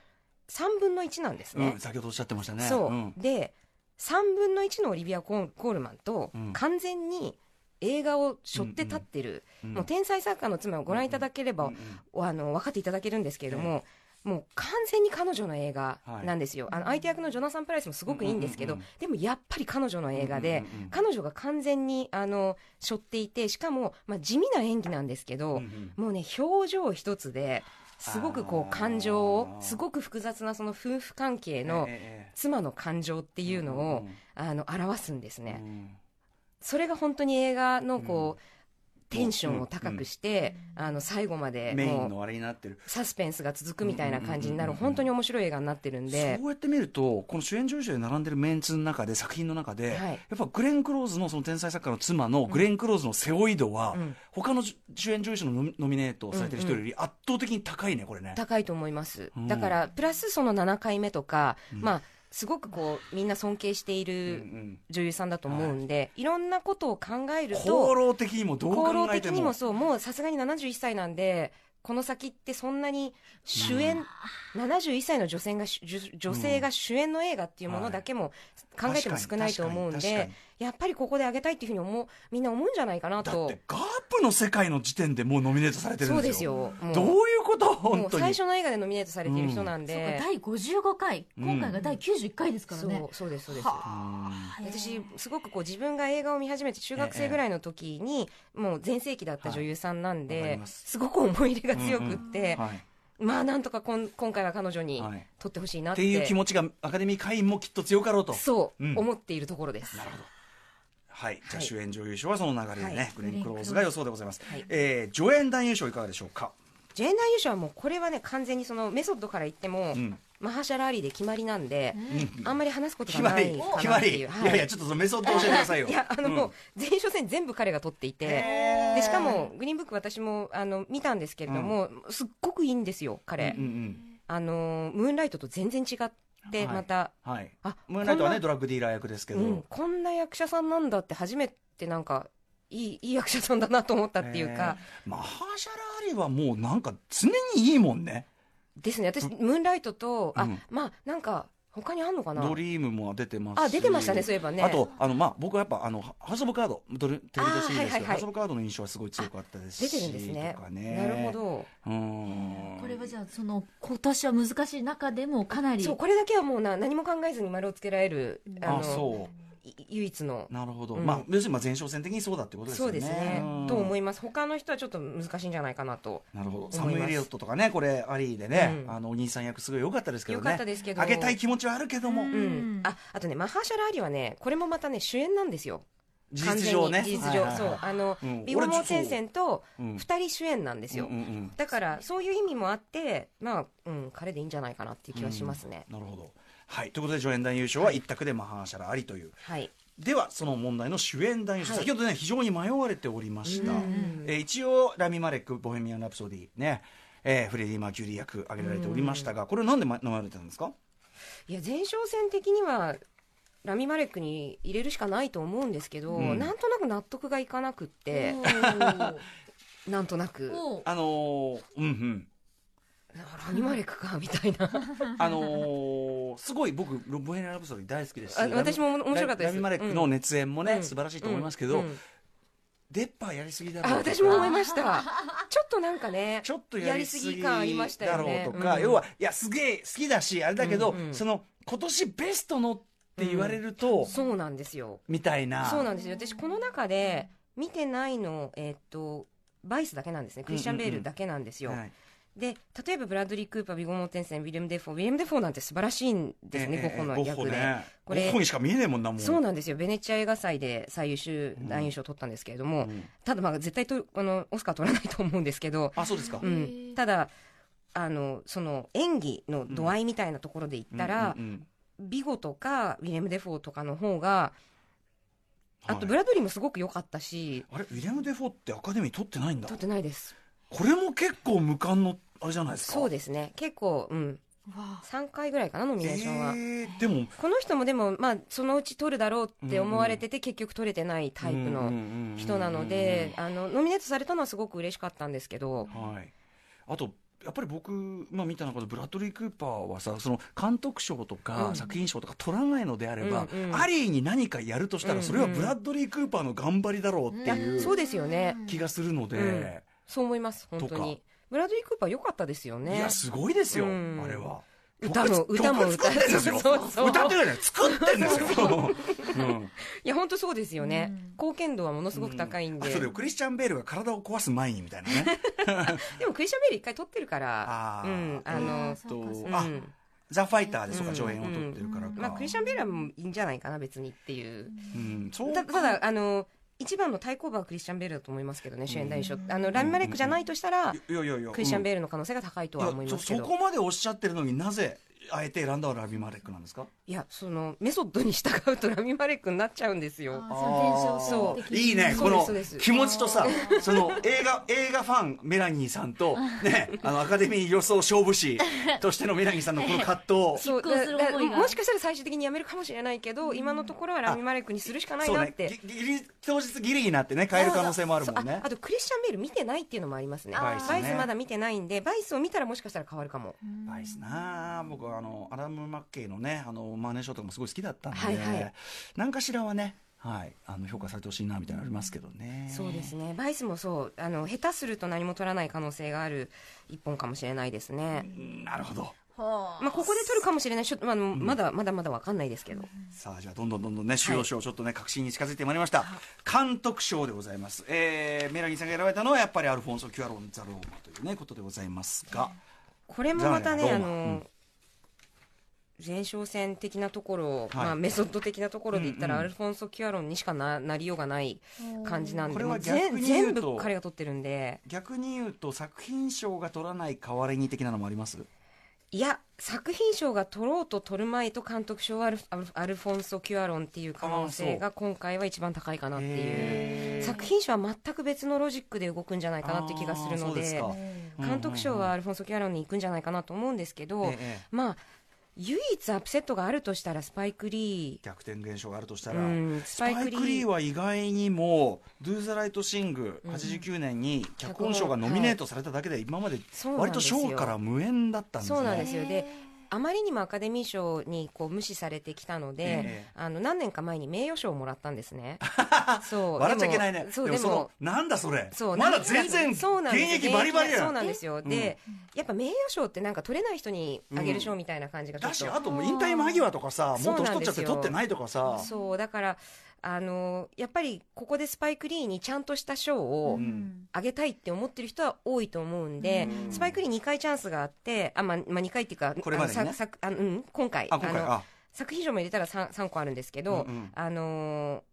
3分の1なんですね。えうん、、先ほどおっしゃってましたね。そう、ん。で3分の1のオリビア・コールマンと、うん。完全に映画を背負って立ってる、うんもう天才作家の妻をご覧いただければ、うんうんあの分かっていただけるんですけれども、もう完全に彼女の映画なんですよ、あの相手役のジョナサン・プライスもすごくいいんですけど、うんうんうんでもやっぱり彼女の映画で、うんうんうん彼女が完全にあの背負っていてしかも、まあ、地味な演技なんですけど、うんうん。もうね表情一つですごくこう感情をすごく複雑なその夫婦関係のええ妻の感情っていうのを、うんうん。あの表すんですね、うんそれが本当に映画のこう、うん。テンションを高くして、あの最後までメインのあれになってる。サスペンスが続くみたいな感じになる、うんうんうんうん本当に面白い映画になってるんで。そうやって見るとこの主演女優賞で並んでるメンツの中で作品の中で、はい。やっぱグレン・クローズのその天才作家の妻のグレン・クローズの背負い度は、うん。他の主演女優賞のノミネートされてる人より圧倒的に高いねこれね。高いと思います、うん。だからプラスその7回目とか、うん。まあすごくこうみんな尊敬していうんうるん。女優さんだと思うんで、い、ろんなことを考える功と労的にもどう考えても。的にもそうもうさすがに71歳なんでこの先ってそんなに主演、71歳の女性が主女性が主演の映画っていうものだけも考えても少ないと思うんでやっぱりここで上げたいっていうふうに思うみんな思うんじゃないかなだっとてガープの世界の時点でもうノミネートされてるんそうですよ。ですよどういうこと？も本当に。う最初の映画でノミネートされている人なんそうかで、第55回。今回が第91回ですからね。そう、そうですそうです。はあ。私すごくこう自分が映画を見始めて中学生ぐらいの時にもう全盛期だった女優さんなんで、ります。すごく思い入れが強くって、はい。まあなんとかこん今回は彼女にはい。撮ってほしいなっって,、ていう気持ちがアカデミー会員もきっと強かろうと。そう、うん。思っているところです。なるほどはい、じゃあはい。主演女優賞はその流れでね、はい。グレン・クローズが予想でございます、はい。えー助演男優賞いかがでしょうか、ジェーンダー優勝はもうこれはね完全にそのメソッドから言っても、うん。マハーシャラ・アリーで決まりなんで、うん。あんまり話すことがないか決まり。い。やいやちょっとそのメソッド教えてくださいよ。いやあの、うん。もう前哨戦全部彼が取っていてでしかもグリーンブック私もあの見たんですけれども、すっごくいいんですよ彼、あのムーンライトと全然違っで、はい。また、はい。あムーンライトはねドラッグディーラー役ですけど、うん、こんな役者さんなんだって初めてなんかいい いい役者さんだなと思ったっていうか、えーマハーシャラーリはもうなんか常にいいもんね。ですね。私、ムーンライトとあ、うん。まあなんか他にあんのかな？ドリームも出てますし。あ出てましたねそういえばね。あとあの、まあ、僕はやっぱあのハウス・オブ・カードドルテレビでシリーズですけど、はいはいはい。ハウス・オブ・カードの印象はすごい強かったですし出てるんですね。とかね。なるほど。うん。これはじゃあその今年は難しい中でもかなりそうこれだけはもうな何も考えずに丸をつけられるあのあそい唯一の。うなるほど、うん。まあ要するにまあ前哨戦的にそうだってことですよね。そうですね。うん。と思います。他の人はちょっと難しいんじゃないかなとなるほど。サム・エリオットとかねこれアリーでね、うん。あのお兄さん役すごい良かったですけど良ねかったですけど。あげたい気持ちはあるけども、ああとねマハーシャラ・アリはねこれもまたね主演なんですよ。事実上ね。事実上、はいはいはいそう。あの、うん。ビゴモーテンセンとうん2人主演なんですよ、うんうんうん。だからそういう意味もあってまあ、うん、彼でいいんじゃないかなっていう気はしますね、なるほどはい。ということで助演男優賞は一択でマハーシャラ・アリという。はい。ではその問題の主演男優賞、はい。先ほどね非常に迷われておりました、うんえー一応ラミ・マレック「ボヘミアン・ラプソディ」ね、えーフレディ・マーキュリー役挙げられておりましたが、これなんでま迷われてたんですか？いや前哨戦的にはラミ・マレックに入れるしかないと思うんですけど、うん。なんとなく納得がいかなくって。なんとなく。あのーうんうんラミ・マレックかみたいな。あのーすごい僕「ボヘミアン・ラプソディ」大好きですし。あ私も面白かったです。ラミ・マレックの熱演もね、うん。素晴らしいと思いますけど、うん。うんデッパーやりすぎだろあう私も思いました。ちょっとなんかねちょっとやりすぎ感ありましたよね。ろうとか、うん。要はいやすげえ好きだしあれだけど、うんうん。その今年ベストのって言われると、そうなんですよ。みたいな。そうなんですよ。私この中で見てないのえーっとバイスだけなんですね。クリスチャン・ベールだけなんですよ、はいで例えばブラッドリー・クーパービゴモーテンセンウィリアム・デフォーウィリアム・デフォーなんて素晴らしいんですね、ええゴッホの役で、ねこれゴッホにしか見えねえもんなもん。そうなんですよ。ベネチア映画祭で最優秀男優賞を取ったんですけれども、うん。ただまあ絶対とあのオスカー取らないと思うんですけど、あそうですか、うへんーただあのその演技の度合いみたいなところで言ったら、ビゴとかウィリアム・デフォーとかの方があとはいブラッドリーもすごく良かったし、あれウィリアム・デフォーってアカデミー取ってないんだ。取ってないです。これも結構無冠のあれじゃないですか？そうですね。結構うん。わ。3回ぐらいかなノミネーションは、えーでもこの人もでもまあそのうち取るだろうって思われてて、結局取れてないタイプの人なので、あのノミネートされたのはすごく嬉しかったんですけど、はい、あとやっぱり僕、まあ、見た中でブラッドリー・クーパーはさその監督賞とかうん。作品賞とか取らないのであれば、うんうんアリーに何かやるとしたらうんうんそれはブラッドリー・クーパーの頑張りだろうっていうそうですよね、気がするので、うん。そう思います本当とにブラッドリー・クーパー良かったですよね。いやすごいですよ、うん。あれは。歌も曲歌も曲作ってんですよ。そうそう。歌ってないね作ってんですよ、うん。いや本当そうですよね、うん。貢献度はものすごく高いんで、あとでクリスチャン・ベールが体を壊す前にみたいなね。でもクリスチャン・ベール一回取ってるから。うん。ああのあザ・ファイターでそうかうん。上演を取ってるからか、まあ、クリスチャン・ベールはもういいんじゃないかな別にっていう。うん、そうたただあの一番の対抗馬はクリスチャン・ベールだと思いますけどね主演男優賞あのラミ・マレックじゃないとしたらクリスチャン・ベーールの可能性が高いとは思いますけど。そそこまでおっしゃってるのになぜあえて選んだラビマレックなんですか？いやそのメソッドに従うとラミ・マレックになっちゃうんですよ。その前哨戦的に。いいね。この気持ちとさその映画映画ファンメラニーさんとね あのアカデミー予想勝負師としてのメラニーさんのこの葛藤。そうもしかしたら最終的にやめるかもしれないけど、今のところはラミ・マレックにするしかないなって、ぎギリ当日ギリになってね 変える可能性もあるもんね。ああとクリスチャン・ベール見てないっていうのもありますね。バイスまだ見てないんでバイスを見たらもしかしたら変わるかも。バイスなあ僕はあのアラム・マッケイのねあのマネーショーとかもすごい好きだったんで、はいはい。何かしらはねはいあの評価されてほしいなみたいなのありますけどね。そうですね。バイスもそうあの下手すると何も取らない可能性がある一本かもしれないですね、うんなるほど。はあまあ、ここで取るかもしれない。しょ、まあ、あのまだまだまだわかんないですけど、さあじゃあどんどんどんどんね主要賞ちょっとね確信に近づいてまいりました。監督賞でございます、えー、メラニーさんが選ばれたのはやっぱりアルフォンソ・キュアロン・ザ・ローマというねことでございますが。これもまたねあザーネローマ。の、前哨戦的なところ、はい。まあ、メソッド的なところで言ったら、アルフォンソ・キュアロンにしかななりようがない感じなんでこれは全部彼が取ってるんで。逆に言うと作品賞が取らない代わりに的なのもあります？いや作品賞が取ろうと取る前と監督賞はアルアルフォンソ・キュアロンっていう可能性が今回は一番高いかなっていう。作品賞は全く別のロジックで動くんじゃないかなっていう気がするので監督賞はアルフォンソ・キュアロンに行くんじゃないかなと思うんですけど、ええ。まあ唯一アップセットがあるとしたらスパイク・リ逆転現象があるとしたー、ら、うん、スパイク・リー。は意外にも「Do the Right Sing」89年に脚本賞がノミネートされただけで今まで割と賞から無縁だったんですね。そうなんですよ。であまりにもアカデミー賞にこう無視されてきたので、ええ。あの何年か前に名誉賞をもらったんですね。そう笑っちゃいけないね。そうでもなんだそれ。そうまだ全然現そうなんです。役バリバリやそうなんですよ、ん。でやっぱあ名誉賞ってなんか取れない人にあげる賞みたいな感じがちょっと、だしあともう引退間際とかさもうそう年なんですよ。取っちゃって取ってないとかさ。そうだからあのやっぱりここでスパイク・リーにちゃんとした賞をうん。あげたいって思ってる人は多いと思うんで、うん。スパイク・リー2回チャンスがあってあ、まあまあ、2回っていうかこれまでにね。あのささあのうん、今回のあ今回あ作品賞も入れたら 3, 3個あるんですけど、うんうん。あの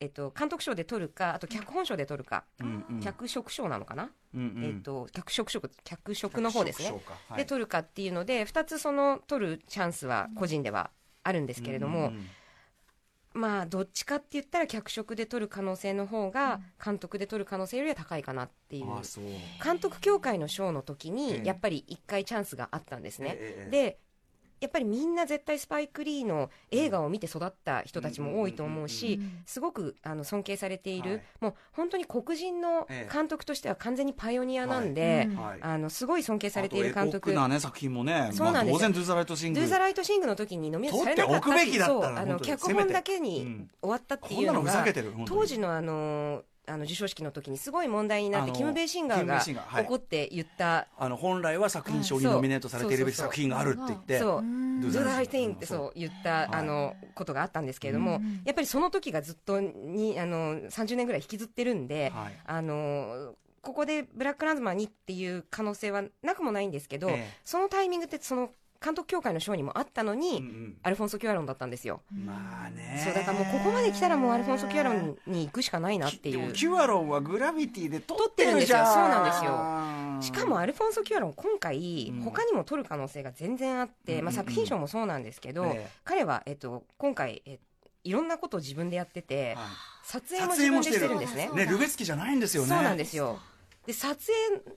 えっと、監督賞で取るかあと脚本賞で取るか、うんうん脚色賞なのかな、うんうん。えっと、脚色賞脚色の方ですね。はい。で取るかっていうので2つその取るチャンスは個人ではあるんですけれども、うんうんまあどっちかって言ったら脚色で取る可能性の方が監督で取る可能性よりは高いかなっていう。監督協会の賞の時えにえやっぱり1回チャンスがあったんですね、ええ。でやっぱりみんな絶対スパイク・リーの映画を見て育った人たちも多いと思うしうんすごくあの尊敬されている、はい。もう本当に黒人のええ監督としては完全にパイオニアなんで、うん。はい。あのすごい尊敬されている監督なね作品もねそうなんですよ。まあ当然ドゥザライトシング。ドゥ・ザ・ライト・シングの時にノミネートされなかった取っそう。脚本だけにん。終わったっていうのがけてる本当に。当時のあのあの授賞式の時にすごい問題になってキム・ベイシンガーが怒って言った。あの本来は作品賞にノミネートされているべき作品があるって言ってそうう。ん。ドゥ Do ザ the ライ thing ってそう言った、はいあのことがあったんですけれども、うん。やっぱりその時がずっとにあの30年ぐらい引きずってるんで、はい。あのここでブラックランズマンにっていう可能性はなくもないんですけど、ええ。そのタイミングってその監督協会の賞にもあったのに、うんアルフォンソ・キュアロンだったんですよ。うんまあね。そうだからもうここまで来たらもうアルフォンソ・キュアロンに行くしかないなっていう。キュアロンはグラビティで撮撮ってるんですよそうなんですよ。しかもあアルフォンソ・キュアロン今回、うん。他にも取る可能性が全然あって、うんまあ、作品賞もそうなんですけど、ええ。彼は、えっと、今回、えいろんなことを自分でやってて、は撮影も自分でしてるんですね。いねルベツキじゃないんですよね。そうなんですよで撮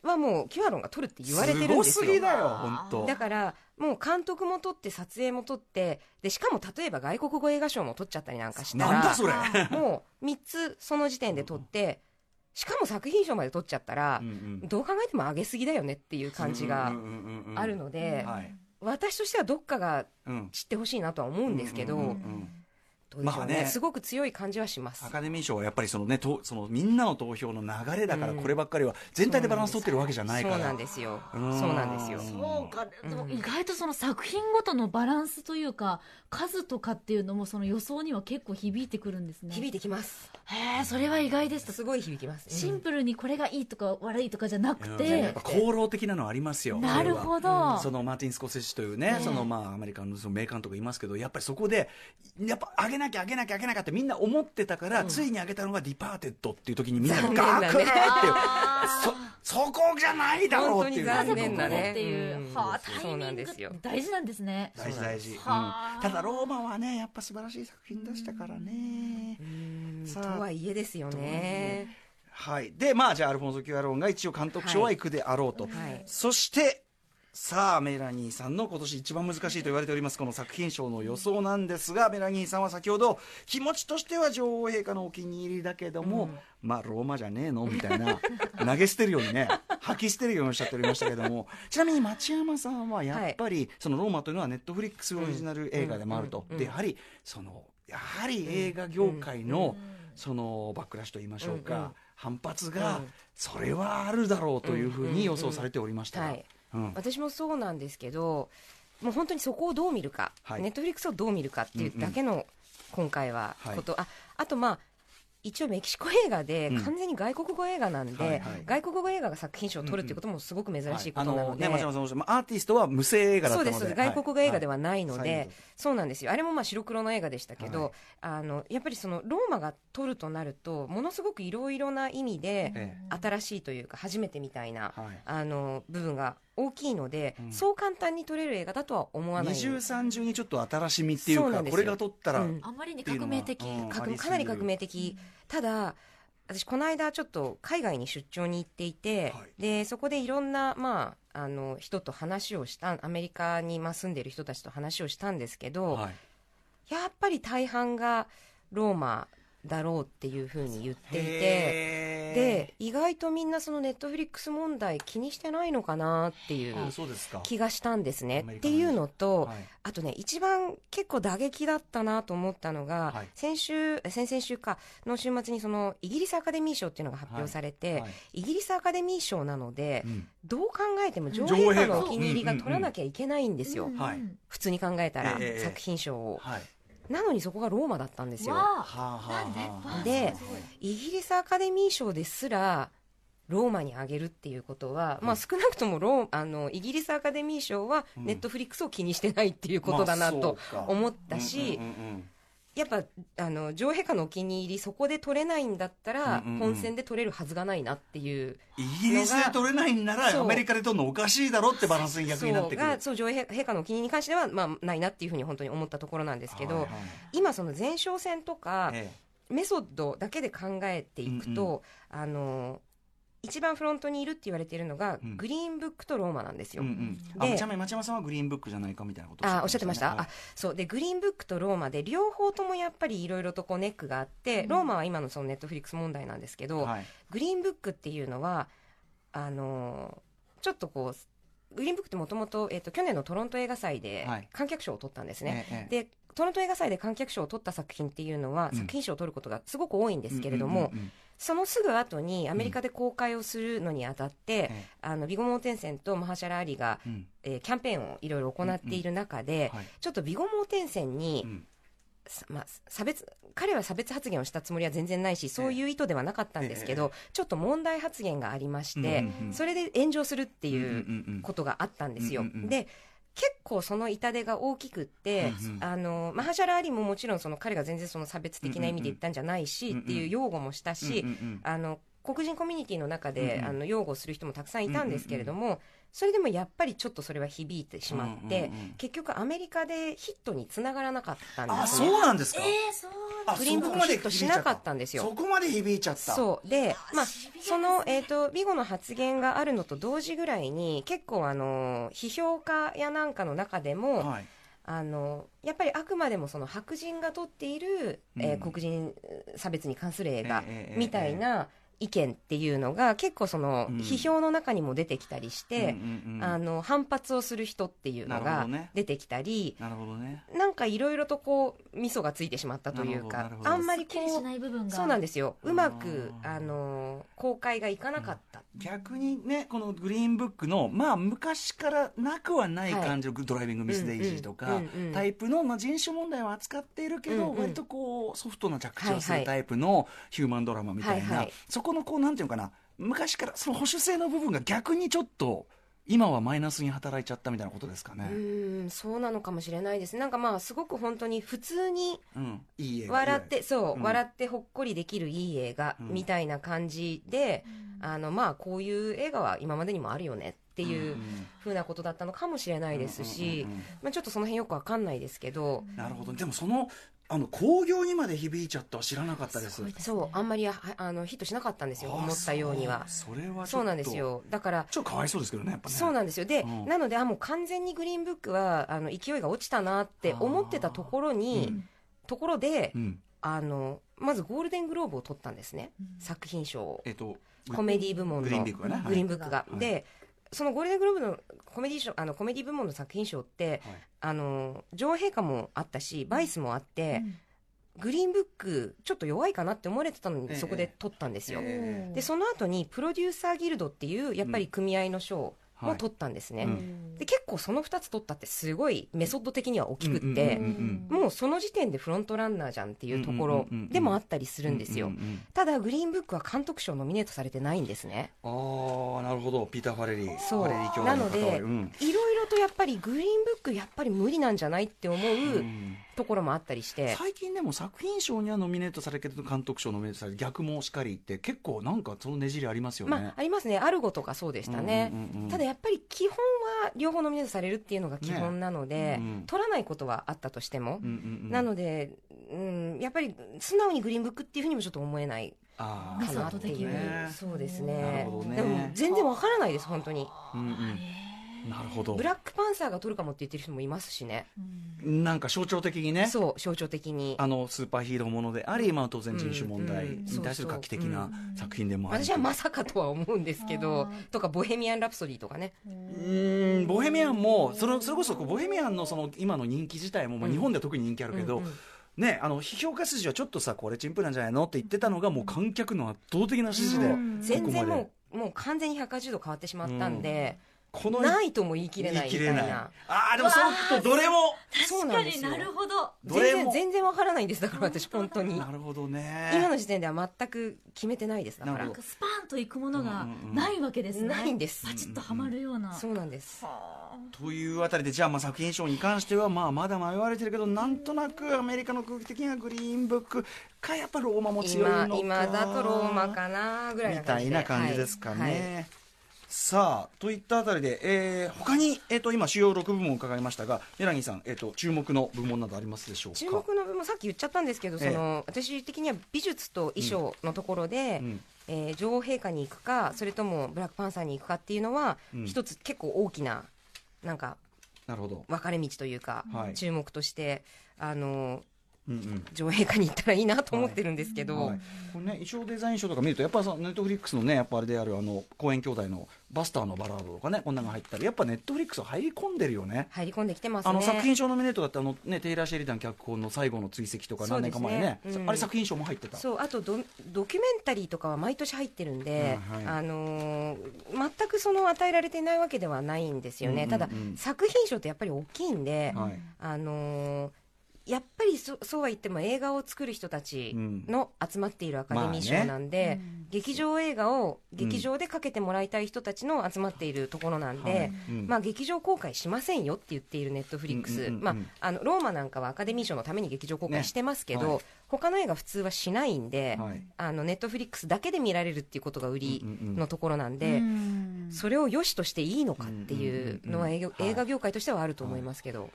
影はもうキュアロンが撮るって言われてるんですすごすぎよだよ本当。だからもう監督も撮って撮影も撮ってでしかも例えば外国語映画賞も撮っちゃったりなんかしたらなんだそれ。もう3つその時点で撮ってしかも作品賞まで撮っちゃったらうんうん。どう考えても上げすぎだよねっていう感じがあるのではい。私としてはどっかがうん。知ってほしいなとは思うんですけどうんうんうんどうでしょうまあね。ねすごく強い感じはします。アカデミー賞はやっぱりそのねとそのみんなの投票の流れだからうん。こればっかりは全体でバランス取ってるわけじゃないから。そうなんですよ。うん。そうなんですよ。そうか、でもうん意外とその作品ごとのバランスというか数とかっていうのもその予想には結構響いてくるんですね。響いてきます。へえそれは意外でした。すごい響きます。シンプルにこれがいいとか悪いとかじゃなくうん。てやっぱ功功労的なのありますよ。なるほど、そのマーティン・スコセッシというね、ね。そのまあアメリカのその名監督いますけど、やっぱりそこで、やっぱ上げなきゃ上げなきゃ上げなきゃってみんな思ってたから、ついに上げたのがディパーテッドっていう時にみんながガーッ念だねっていう、あそ、そこじゃないだろうっていう。なぜここ残念だね。でっていう、うんはあタイミング大事なんですね。大事大事、うんはあ。ただローマはねやっぱ素晴らしい作品でしたからね、とはいえですよね。はいでまあじゃあアルフォンソ・キュアロンが一応監督賞は行くであろうと、はい。そしてさあメラニーさんの今年一番難しいと言われておりますこの作品賞の予想なんですがメラニーさんは先ほど気持ちとしては女王陛下のお気に入りだけども、まあローマじゃねえのみたいな 投げ捨てるようにね吐き捨てるようにおっしゃっておりましたけどもちなみに町山さんはやっぱり、そのローマというのはネットフリックスオリジナル映画でもあると、うんでやはりそのやはり映画業界の、そのバックラッシュと言いましょうか、うんうん反発が、うんそれはあるだろうというふうに予想されておりましたうん。私もそうなんですけどもう本当にそこをどう見るか、はい。ネットフリックスをどう見るかっていうだけの今回ははい。こと、ああとまあ一応メキシコ映画でうん。完全に外国語映画なんで、はいはい。外国語映画が作品賞を取るっていうこともすごく珍しいこあとなので、のね町山さんおっしゃるまあアーティストは無声映画だったので。そうです。そうです外国語映画ではないので、はい。そうなんですよ。あれもまあ白黒の映画でしたけど、はい。あのやっぱりそのローマが撮るとなるとものすごくいろいろな意味でえ新しいというか初めてみたいな、はい。あの部分が大きいので、うん。そう簡単に撮れる映画だとは思わない。二重三重にちょっと新しみっていうかこれが撮ったら、うん。あんまりに革命的、うのはうんかなり革命的、ただ私この間ちょっと海外に出張に行っていて、はい。でそこでいろんなまあの人と話をしたアメリカにまあ住んでる人たちと話をしたんですけど、はい。やっぱり大半がローマだろうっていうふうに言っていてで意外とみんなそのネットフリックス問題気にしてないのかなっていう気がしたんですね。っていうのと、はい。あとね一番結構打撃だったなと思ったのが、はい。先週え先々週かの週末にそのイギリスアカデミー賞っていうのが発表されて、はい。イギリスアカデミー賞なので、うん。どう考えても女王女王陛下のお気に入りが取らなきゃいけないんですよ、普通に考えたら、ええ。作品賞を。はいなのにそこがローマだったんですよ。わあ。はあはあはあ。なんでイギリスアカデミー賞ですらローマにあげるっていうことは、まあ少なくともローあのイギリスアカデミー賞はうん。ネットフリックスを気にしてないっていうことだなと思ったし、やっぱあの女王陛下のお気に入りそこで取れないんだったら、うんうんうん。本戦で取れるはずがないなっていうイギリスで取れないんならアメリカで取るのおかしいだろってバランスに逆になってくる。そう。がそう女王陛下のお気に入りに関しては、まあ、ないなっていうふうに本当に思ったところなんですけど、はいはい今その前哨戦とか、えメソッドだけで考えていくと、あの一番フロントにいるって言われているのが、うん。グリーンブックとローマなんですよ。えうんうん。であちなみに町山さんはグリーンブックじゃないかみたいなことをあおっしゃってました、はい。あそう。でグリーンブックとローマで両方ともやっぱりいろいろとこうネックがあって、うんローマは今のそのネットフリックス問題なんですけど、はい。グリーンブックっていうのはあのちょっとこうグリーンブックってもともと去年のトロント映画祭ではい。観客賞を取ったんですね、ええええ。でトロント映画祭で観客賞を取った作品っていうのは、うん。作品賞を取ることがすごく多いんですけれども、うんうんうんそのすぐ後にアメリカで公開をするのにあたって、えあのビゴモーテンセンとマハシャラ・アリが、えうん。えーキャンペーンをいろいろ行っている中で、はい。ちょっとビゴモーテンセンに、うん。さまあ、差別彼は差別発言をしたつもりは全然ないしそういう意図ではなかったんですけど、ちょっと問題発言がありまして、うんうんうん。それで炎上するっていううんうんうんことがあったんですよ。うんうんうん。で結構その痛手が大きくって、うんうん。あのマハシャラ・アリももちろんその彼が全然その差別的な意味で言ったんじゃないし、っていう擁護もしたし、あの黒人コミュニティの中で、あの擁護する人もたくさんいたんですけれども、それでもやっぱりちょっとそれは響いてしまって、うんうんうん。結局アメリカでヒットにつながらなかったんあですね。そうなんですか？えー、そうあグリーンブックそこまでヒットしなかったんですよ。そこまで響いちゃった。そう。で、まあ、その、えー、とビゴの発言があるのと同時ぐらいに結構あの批評家やなんかの中でも、はい。あのやっぱりあくまでもその白人が取っている、えーうん。黒人差別に関する映画ええええみたいな意見っていうのが結構そのうん。批評の中にも出てきたりして、あの反発をする人っていうのが出てきたり、なね。なんかいろいろとこう味噌がついてしまったというかあんまりこうない部分が。そうなんですよ。うまくあの公開がいかなかった、逆にねこのグリーンブックのまあ昔からなくはない感じのドライビングミス・デイジーとか、タイプの、まあ、人種問題を扱っているけど、うんうん。割とこうソフトな着地をすはいはい。るタイプのヒューマンドラマみたいな、はいはい。そこのこうなんていうのかな昔からその保守性の部分が逆にちょっと今はマイナスに働いちゃったみたいなことですかね。うーんそうなのかもしれないです。なんかまあすごく本当に普通にうん、いい映画。笑ってそう、うん。笑ってほっこりできるいい映画うん。みたいな感じで、あのまあこういう映画は今までにもあるよねっていうふうなことだったのかもしれないですし、うんうんうんうん。まあ、ちょっとその辺よくわかんないですけど、なるほど。でもそのあの興行にまで響いちゃったは知らなかったです。そうあんまりはあのヒットしなかったんですよ。思ったようには。それはそうなんですよ。だからちょっとかわいそうですけどねやっぱね。そうなんですよ。で、うん。なのであもう完全にグリーンブックはあの勢いが落ちたなって思ってたところに、うん。ところで、うん。あのまずゴールデングローブを取ったんですね、うん。作品賞を。えっとコメディ部門のグリーンブックがね。はい。でそのゴールデングローブのコメディ賞あのコメディ部門の作品賞ってはい。あの女王陛下もあったしバイスもあって、うん。グリーンブックちょっと弱いかなって思われてたのにええ。そこで取ったんですよ、えでその後にプロデューサーギルドっていうやっぱり組合の賞はいも取ったんですね、うん。で結構その2つ取ったってすごいメソッド的には大きくって、うんうんうんもうその時点でフロントランナーじゃんっていうところでもあったりするんですよ、ただグリーンブックは監督賞ノミネートされてないんですね。うんああなるほど。ピーター・ファレリ。ーそう。なのでいろいろとやっぱりグリーンブックやっぱり無理なんじゃないって思ううん。ところもあったりして、最近でも作品賞にはノミネートされるけど監督賞ノミネートされる逆もしかりって結構なんかそのねじりありますよね、まあありますね。アルゴとかそうでしたね、うんうんうんうん。ただやっぱり基本は両方ノミネートされるっていうのが基本なので、ね。うん取らないことはあったとしても、うんうんうん。なので、うん、やっぱり素直にグリーンブックっていうふうにもちょっと思えないあメかなっていそうですね。ね。でも全然わからないです本当に。うんうんなるほど。ブラックパンサーが取るかもって言ってる人もいますしね。なんか象徴的にね。そう象徴的に。あのスーパーヒーローものであり、まあ、当然人種問題うんに対する画期的な作品でもある私はまさかとは思うんですけどとかボヘミアン・ラプソディとかね。うー。んボヘミアンもそのそれこそボヘミアンのその今の人気自体も、まあ、日本では特に人気あるけど、うんうん。ね、あの批評家筋はちょっとさこれチンプなんじゃないのって言ってたのがもう観客の圧倒的な支持で、うん。全然もうもう完全に180度変わってしまったんで、このないとも言い切れないみたいな。ああでもそうとどれも。確かになるほど。どれも。全然全然わからないんです。だから私本当に。なるほどね。今の時点では全く決めてないです。だから。なんかスパーンといくものがないわけですね。ないんです。パチッとはまるような。そうなんです。というあたりでじゃあまあ作品賞に関してはまあまだ迷われてるけどなんとなくアメリカの空気的にはグリーンブックかやっぱローマも強いのか。今今だとローマかなぐらいみたいな感じですかね。さあといったあたりで、えー、他に、えー、と今主要6部門伺いましたがメラニーさん、えー、と注目の部門などありますでしょうか？注目の部分さっき言っちゃったんですけど、ええ。その私的には美術と衣装のところで、うん。えー女王陛下に行くかそれともブラックパンサーに行くかっていうのは、うん。一つ結構大きななんかなるほど、分かれ道というか、はい。注目としてあのうんうん女王陛下に行ったらいいなと思ってるんですけど、はい、これね衣装デザイン賞とか見るとやっぱそのネットフリックスのねやっぱあれであるあの公演兄弟のバスターのバラードとかねこんなのが入ったりやっぱネットフリックス入り込んでるよね。入り込んできてますね。あの作品賞ノミネートだってあの、ね、テイラー・シェリダン脚本の最後の追跡とか何年か前ね。ねうんあれ作品賞も入ってた。そうあとドドキュメンタリーとかは毎年入ってるんで、うんはい。あのー全くその与えられてないわけではないんですよね、うんうんうん。ただ作品賞ってやっぱり大きいんで、はい。あのーやっぱりそそうは言っても映画を作る人たちの集まっているアカデミー賞なんで、劇場映画を劇場でかけてもらいたい人たちの集まっているところなんで、はい。うん。まあ、劇場公開しませんよって言っているネットフリックス、うんうんうんうん。まあ、あのローマなんかはアカデミー賞のために劇場公開してますけど、ねはい。他の映画普通はしないんで、はい。あのネットフリックスだけで見られるっていうことが売りうんうんうん。のところなんで、うん。それを良しとしていいのかっていうのは映画業界としてはあると思いますけど、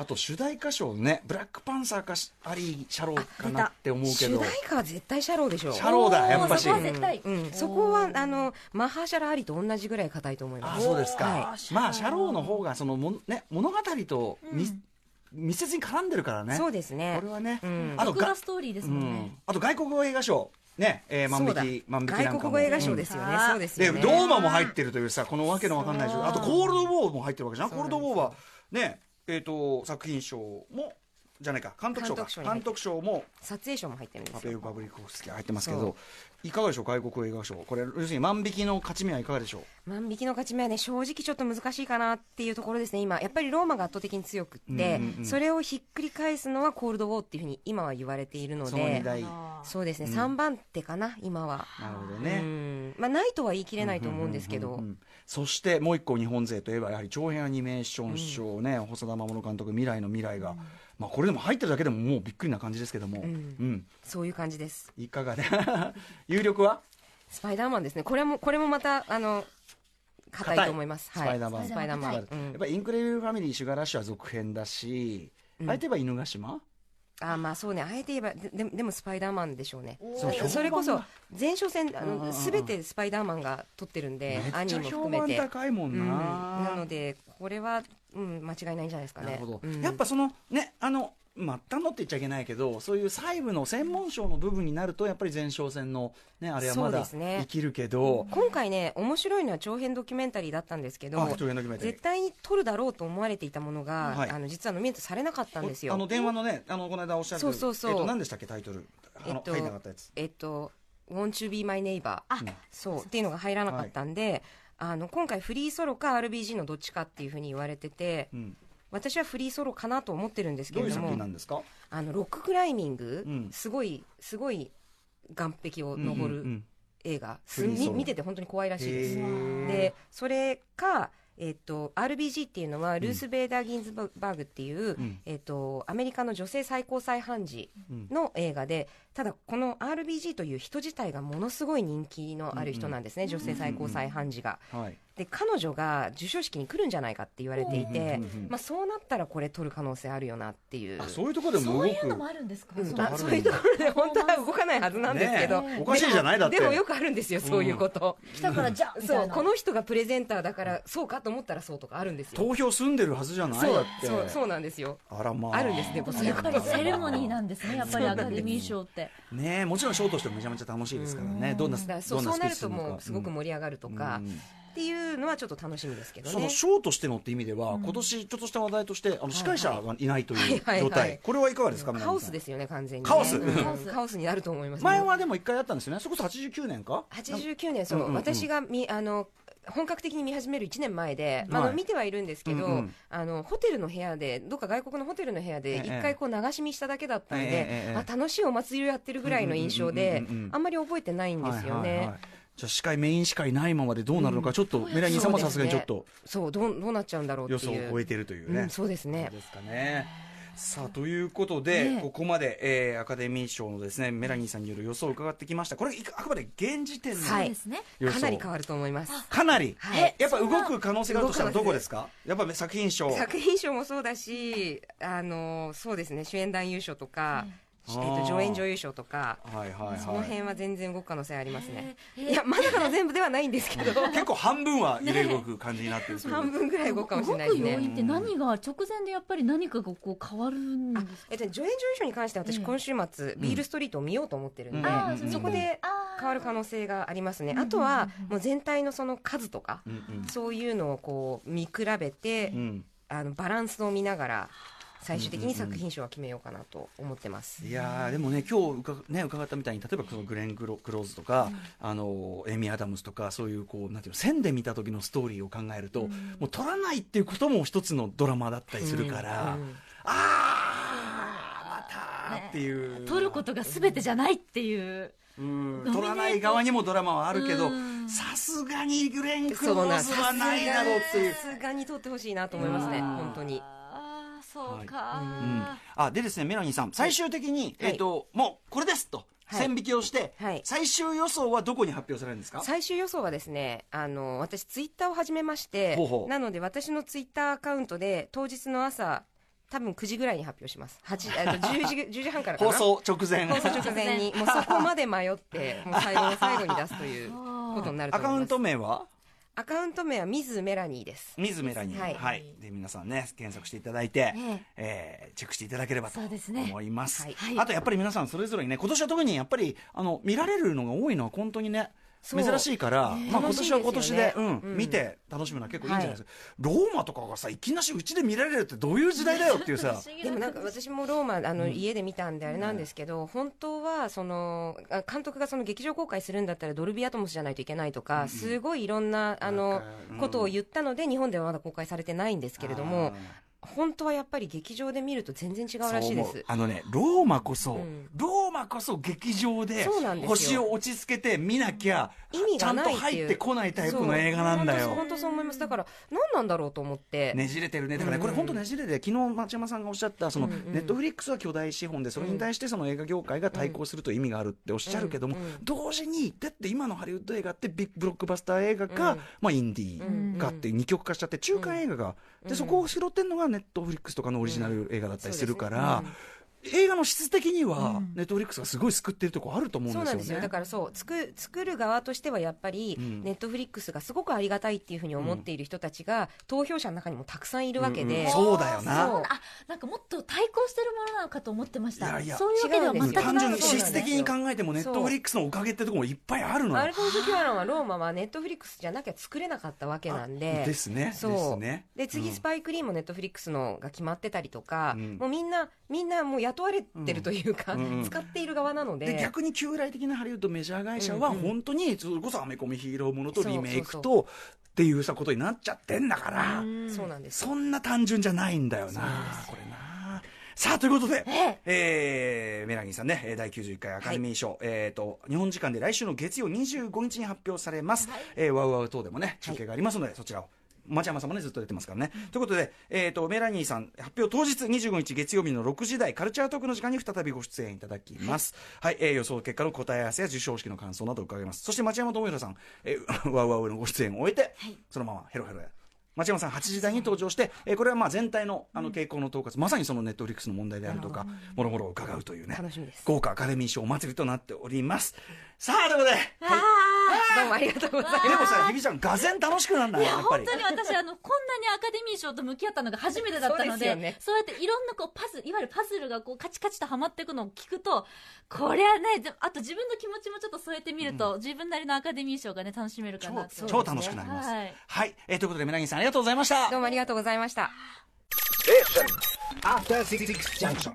あと主題歌賞ねブラックパンサーかアリー・シャローかなって思うけど。主題歌は絶対シャローでしょ。うシャローだやっぱし。そこは絶対。うん。うん。そこはあのマハーシャラ・アリと同じぐらい硬いと思います。あそうですか、はい。まあシャローの方がそのも、ね、物語とみ、うん。密接に絡んでるからね。そうですね。これはね、うん。あとがストーリーですうもんね。ん、あと外国語映画賞ね、えー、万引き万引きなんかも。外国語映画賞ですよね、うんそうですでよね。ローマも入ってるというさこのわけのわかんないでしあとコールドウォーも入ってるわけじゃん。コールドウォーはねえっ、と作品賞もじゃないか。監督賞か。監督賞も。撮影賞も入ってるんですよ。パブリコフスキー入ってますけそどいかがでしょう？外国映画賞。これ要するに万引きの勝ち目はいかがでしょう？万引きの勝ち目はね正直ちょっと難しいかなっていうところですね今。やっぱりローマが圧倒的に強くって、うんうんうん。それをひっくり返すのはコールドウォーっていうふうに今は言われているのでそうですね、うん。3番手かな今は、なるほどうね、ん。まあないとは言い切れないと思うんですけど、うんうんうんうん。そしてもう一個日本勢といえばやはり長編アニメーション賞ね、細田守監督未来のミライが、まあこれでも入ってるだけでももうびっくりな感じですけども、うん。うん。そういう感じです。いかがで 有力は？スパイダーマンですね。これもこれもまたあの硬いと思います。スパイダーマン。はい、スパイダーマン、やっぱりインクレディブルファミリーシュガーラッシュは続編だし、うん。あえて言えば犬ヶ島？あまあそうね。あえて言えばででもでもスパイダーマンでしょうね。それこそ前哨戦あうんうんうんの全てスパイダーマンが撮ってるんでアニメも含めて。高いもんうん。な、なのでこれは、うん、間違いないんじゃないですかね。なるほど、うん。やっぱそのねあの末端のって言っちゃいけないけどそういう細部の専門賞の部分になるとやっぱり前哨戦のねあれはまだですね生きるけど、今回ね面白いのは長編ドキュメンタリーだったんですけど絶対に撮るだろうと思われていたものが、はいあの実はノミネートされなかったんですよあの電話のねあのこの間おっしゃるそうそうそうえっと何でしたっけタイトルあの、えっと入んなかったやつえっと「Want to be my neighbor あ」そうっていうのが入らなかったんで、あの今回フリーソロか RBG のどっちかっていうふうに言われててうん、私はフリーソロかなと思ってるんですけれどもあのロッククライミング、うん。すごいすごい岸壁を登るうんうんうん。見てて本当に怖いらしいです。でそれか、えっと RBG っていうのはルース・ベーダー・ギンズバーグっていう、うん。えっとアメリカの女性最高裁判事うん。の映画でただこの RBG という人自体がものすごい人気のある人なんですね、女性最高裁判事が。はい。で彼女が授賞式に来るんじゃないかって言われていて、うんうんうんうんまあ、そうなったらこれ取る可能性あるよなっていう。あそういうところでも動く。そういうのもあるんですか、うん。そういうところで本当は動かないはずなんですけど、ねえ。おかしいじゃないだって。でもよくあるんですよそういうこと、来たからじゃそいうなこの人がプレゼンターだからそうかと思ったらそうとかあるんですよ。投票済んでるはずじゃない？そうだって。そうそうなんですよ。あらまあ。あるんですねでもやっぱりセレモニーなんですねやっぱりアカデミー賞ってねえもちろんショーとしてもめちゃめちゃ楽しいですからね、どんなそうんそうなるともうすごく盛り上がるとか、うん。っていうのはちょっと楽しみですけどそのねショーとしてのって意味では、今年ちょっとした話題としてあの司会者がいないという状態、はいこれはいかがですかカオスですすよね完全にね、カオス。うん。カオスになると思います前はでも一回あったんですよね。それこそ89年か？89年そう、うんうんうん。私がみあの本格的に見始める1年前で、まああはいの見てはいるんですけど、うんうん。あのホテルの部屋でどっか外国のホテルの部屋でええ。一回こう流し見しただけだったんで、ええええあ楽しいお祭りをやってるぐらいの印象で、あんまり覚えてないんですよね、はいはいはいじゃあ司会メイン司会ないままでどうなるのか、ちょっとメラニーさんもさすがにちょっと。そうどうどうなっちゃうんだろうっていう。予想を超えてるというね、うんそうですね。ですかね。さあということで、ええ。ここまで、えーアカデミー賞のですねメラニーさんによる予想を伺ってきました。これいあくまで現時点の予想、かなり変わると思います。かなり、はい。やっぱ動く可能性があるとしたらどこですか？やっぱ作品賞。作品賞もそうだしあのそうですね主演男優賞とか、あー。と助演女優賞とかはいはいはい。その辺は全然動く可能性ありますね。えー。いや、まさかの全部ではないんですけど、結構半分は揺れ動く感じになってるという半分ぐらい動くかもしれないですね。動く要因って何が直前でやっぱり何かがこう変わるんですか？えっと、助演女優賞に関しては私、ええ。今週末、ビールストリートを見ようと思ってるんで、あーそこで変わる可能性がありますね。あとは、もう全体のその数とか、うん。そういうのをこう見比べて、うんうん。あのバランスを見ながら、最終的に作品賞は決めようかなと思ってます。いやーでもね今日伺,、ね、伺ったみたいに例えばそのグレン・クロクローズとか、あのエイミー・アダムスとかそういうこうなんていうの線で見た時のストーリーを考えると、もう撮らないっていうことも一つのドラマだったりするから、うんうんあーまたっていう。取ることが全てじゃないっていう。うん。撮らない側にもドラマはあるけどうん。さすがにグレン・クローズはないだろうっていう。さすがに撮ってほしいなと思いますね、うん。本当に。ああそうか、うんあでですねメラニーさん最終的に、はい。えっ、ともうこれですとはい。線引きをして、はい。最終予想はどこに発表されるんですか？最終予想はですねあの私ツイッターを始めましてなので私のツイッターアカウントで当日の朝多分9時ぐらいに発表します。8えっと 10時 ,10 時半から放送直前。放送直前に。もうそこまで迷ってもう最後の最後に出すということになると思います。アカウント名は？アカウント名はミズメラニーです。水メラニー。はい。はい、で皆さんね検索していただいて、ええ。ーチェックしていただければと思います。はい。はい。あとやっぱり皆さんそれぞれにね今年は特にやっぱりあの見られるのが多いのは本当にね珍しいから、まあ、今年は今年でうん。うん見て楽しむのは結構いいんじゃないですか、ローマとかがさいきなしうちで見られるってどういう時代だよっていうさ。でもなんか私もローマあの家で見たんであれなんですけど、本当はそのあ監督がその劇場公開するんだったらドルビーアトモスじゃないといけないとか、すごいいろんなあのうん。ことを言ったので日本ではまだ公開されてないんですけれども本当はやっぱり劇場で見ると全然違うらしいです。あのねローマこそ、うん。ローマこそ劇場で星を落ち着けて見なきゃ意味がないちゃんと入ってこないタイプの映画なんだよ。本当そう思います。だから何なんだろうと思って、ねじれてるね。だからね、うんこれ本当ねじれで昨日町山さんがおっしゃったその、うんうんネットフリックスは巨大資本でそれに対してその映画業界が対抗すると意味があるっておっしゃるけども、うんうん同時にだって今のハリウッド映画ってビッグブロックバスター映画か、うん。まあ、インディーかって二極化しちゃって中間映画が、でそこを拾ってるのがネットフリックスとかのオリジナル映画だったりするから、映画の質的にはネットフリックスがすごい救ってるところあると思うんですよね。そうなんですよ。だからそう作作る側としてはやっぱり、うん。ネットフリックスがすごくありがたいっていうふうに思っている人たちが、投票者の中にもたくさんいるわけで、うんうん。そうだよな。あなんかもっと対抗してるものなのかと思ってました。いやいやそういうわけでは全くない。単純に質的に考えてもネットフリックスのおかげってところもいっぱいあるのよ。アルフォンソ・キュアロンはローマはネットフリックスじゃなきゃ作れなかったわけなんで。ですね。そうですね。で次、スパイク・リーもネットフリックスのが決まってたりとか、うん。もうみんなみんなもう雇われてるというか、うんうん。使っている側なので。で逆に旧来的なハリウッドメジャー会社は本当にそれこそアメコミヒーローものとリメイクとっていうさことになっちゃってんだからそうなんです。よそんな単純じゃないんだよなこれな。さあということで、えーメラニーさんねえー第91回アカデミー賞、えー、と日本時間で来週の月曜25日に発表されます、えーワウワウ等でもね中継がありますので、そちらを町山さんもね、ずっと出てますからね。ということで、えっ、と、メラニーさん、発表当日25日月曜日の6時台、カルチャートークの時間に再びご出演いただきます。はい、えー予想結果の答え合わせや授賞式の感想など伺います。そして町山智弘さん、えー、ワウワウのご出演を終えて、そのままヘロヘロや。町山さん8時台に登場して、えーこれはまあ全体のあの傾向の統括、まさにそのネットフリックスの問題であるとか、もろもろを伺うというね、豪華アカデミー賞お祭りとなっております。さあ、ということで、どうもありがとうございます。えでもさ、ひびちゃん、がぜん楽しくなんだよ、いややっぱり本。当に私あのこんなにアカデミー賞と向き合ったのが初めてだったのでそうやっていろんなこうパズいわゆるパズルがこうカチカチとはまっていくのを聞くとこれはねであと自分の気持ちもちょっと添えてみると、自分なりのアカデミー賞がね楽しめるかなと超楽しくなります。はいはい、えーということで、メナギンさんありがとうございましたどう。もありがとうございました。After Six Junction.